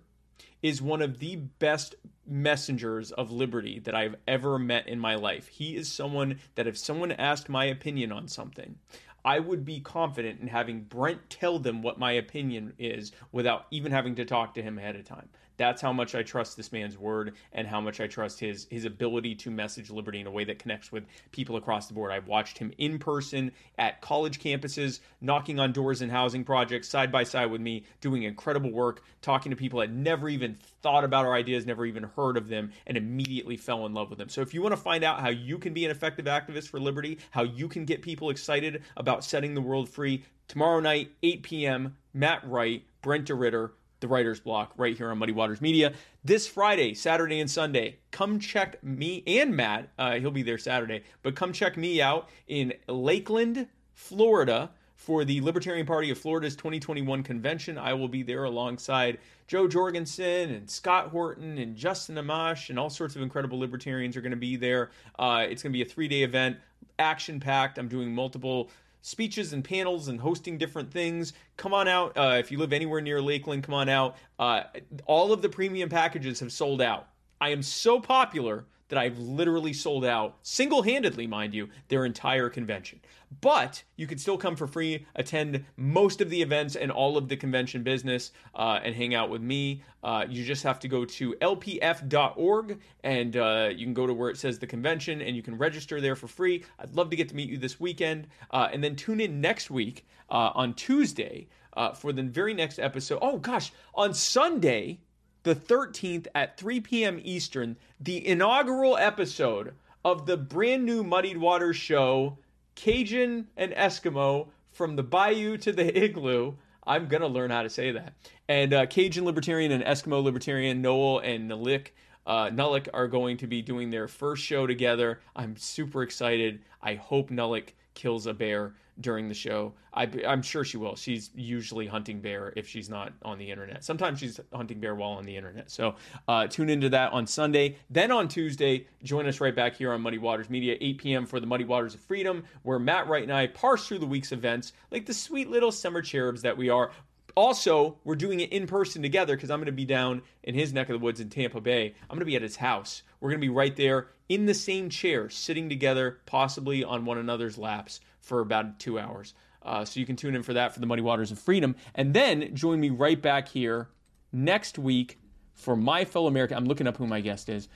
is one of the best messengers of liberty that I've ever met in my life. He is someone that if someone asked my opinion on something, I would be confident in having Brent tell them what my opinion is without even having to talk to him ahead of time. That's how much I trust this man's word and how much I trust his his ability to message liberty in a way that connects with people across the board. I've watched him in person at college campuses, knocking on doors in housing projects side by side with me, doing incredible work, talking to people that never even thought about our ideas, never even heard of them, and immediately fell in love with them. So if you want to find out how you can be an effective activist for liberty, how you can get people excited about setting the world free, tomorrow night, 8 p.m., Matt Wright, Brent DeRitter, the writer's block right here on Muddied Waters Media. This Friday, Saturday, and Sunday, come check me and Matt. Uh, he'll be there Saturday, but come check me out in Lakeland, Florida for the Libertarian Party of Florida's 2021 convention. I will be there alongside Jo Jorgensen and Scott Horton and Justin Amash and all sorts of incredible libertarians are going to be there. Uh, it's going to be a three day event, action packed. I'm doing multiple speeches and panels and hosting different things. Come on out. Uh, if you live anywhere near Lakeland, come on out. Uh, all of the premium packages have sold out. I am so popular that I've literally sold out single handedly, mind you, their entire convention. But you can still come for free, attend most of the events and all of the convention business, uh, and hang out with me. Uh, you just have to go to lpf.org and uh, you can go to where it says the convention and you can register there for free. I'd love to get to meet you this weekend. Uh, and then tune in next week uh, on Tuesday uh, for the very next episode. Oh, gosh, on Sunday the 13th at 3 p.m. Eastern, the inaugural episode of the brand new Muddied Waters show, Cajun and Eskimo from the Bayou to the Igloo. I'm going to learn how to say that. And uh, Cajun Libertarian and Eskimo Libertarian, Noel and Nalik. Uh, are going to be doing their first show together. I'm super excited. I hope Nulik kills a bear during the show. I, am sure she will. She's usually hunting bear if she's not on the internet. Sometimes she's hunting bear while on the internet. So uh, tune into that on Sunday. Then on Tuesday, join us right back here on Muddied Waters Media, 8 p.m. for the Muddy Waters of Freedom, where Matt Wright and I parse through the week's events like the sweet little summer cherubs that we are. Also, we're doing it in person together because I'm going to be down in his neck of the woods in Tampa Bay. I'm going to be at his house. We're going to be right there in the same chair, sitting together, possibly on one another's laps for about two hours. Uh, so you can tune in for that for the Muddy Waters of Freedom. And then join me right back here next week for my fellow American. I'm looking up who my guest is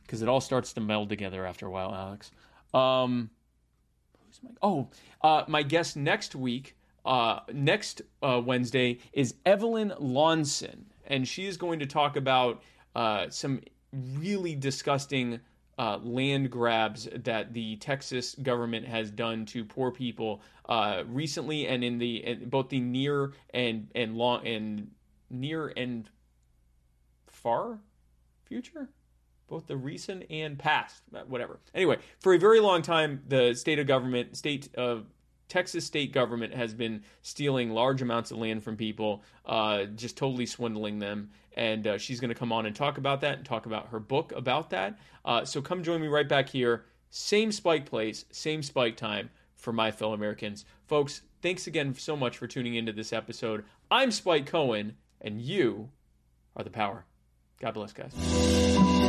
because it all starts to meld together after a while, Alex. Um, who's my, oh, uh, my guest next week, uh, next uh, Wednesday, is Evelyn Lonson. And she is going to talk about uh, some really disgusting uh, land grabs that the Texas government has done to poor people uh, recently, and in the in both the near and and long and near and far future, both the recent and past, whatever. Anyway, for a very long time, the state of government, state of Texas state government has been stealing large amounts of land from people, uh, just totally swindling them and uh, she's going to come on and talk about that and talk about her book about that. Uh, so come join me right back here, same spike place, same spike time for my fellow Americans. Folks, thanks again so much for tuning into this episode. I'm Spike Cohen, and you are the power. God bless, guys.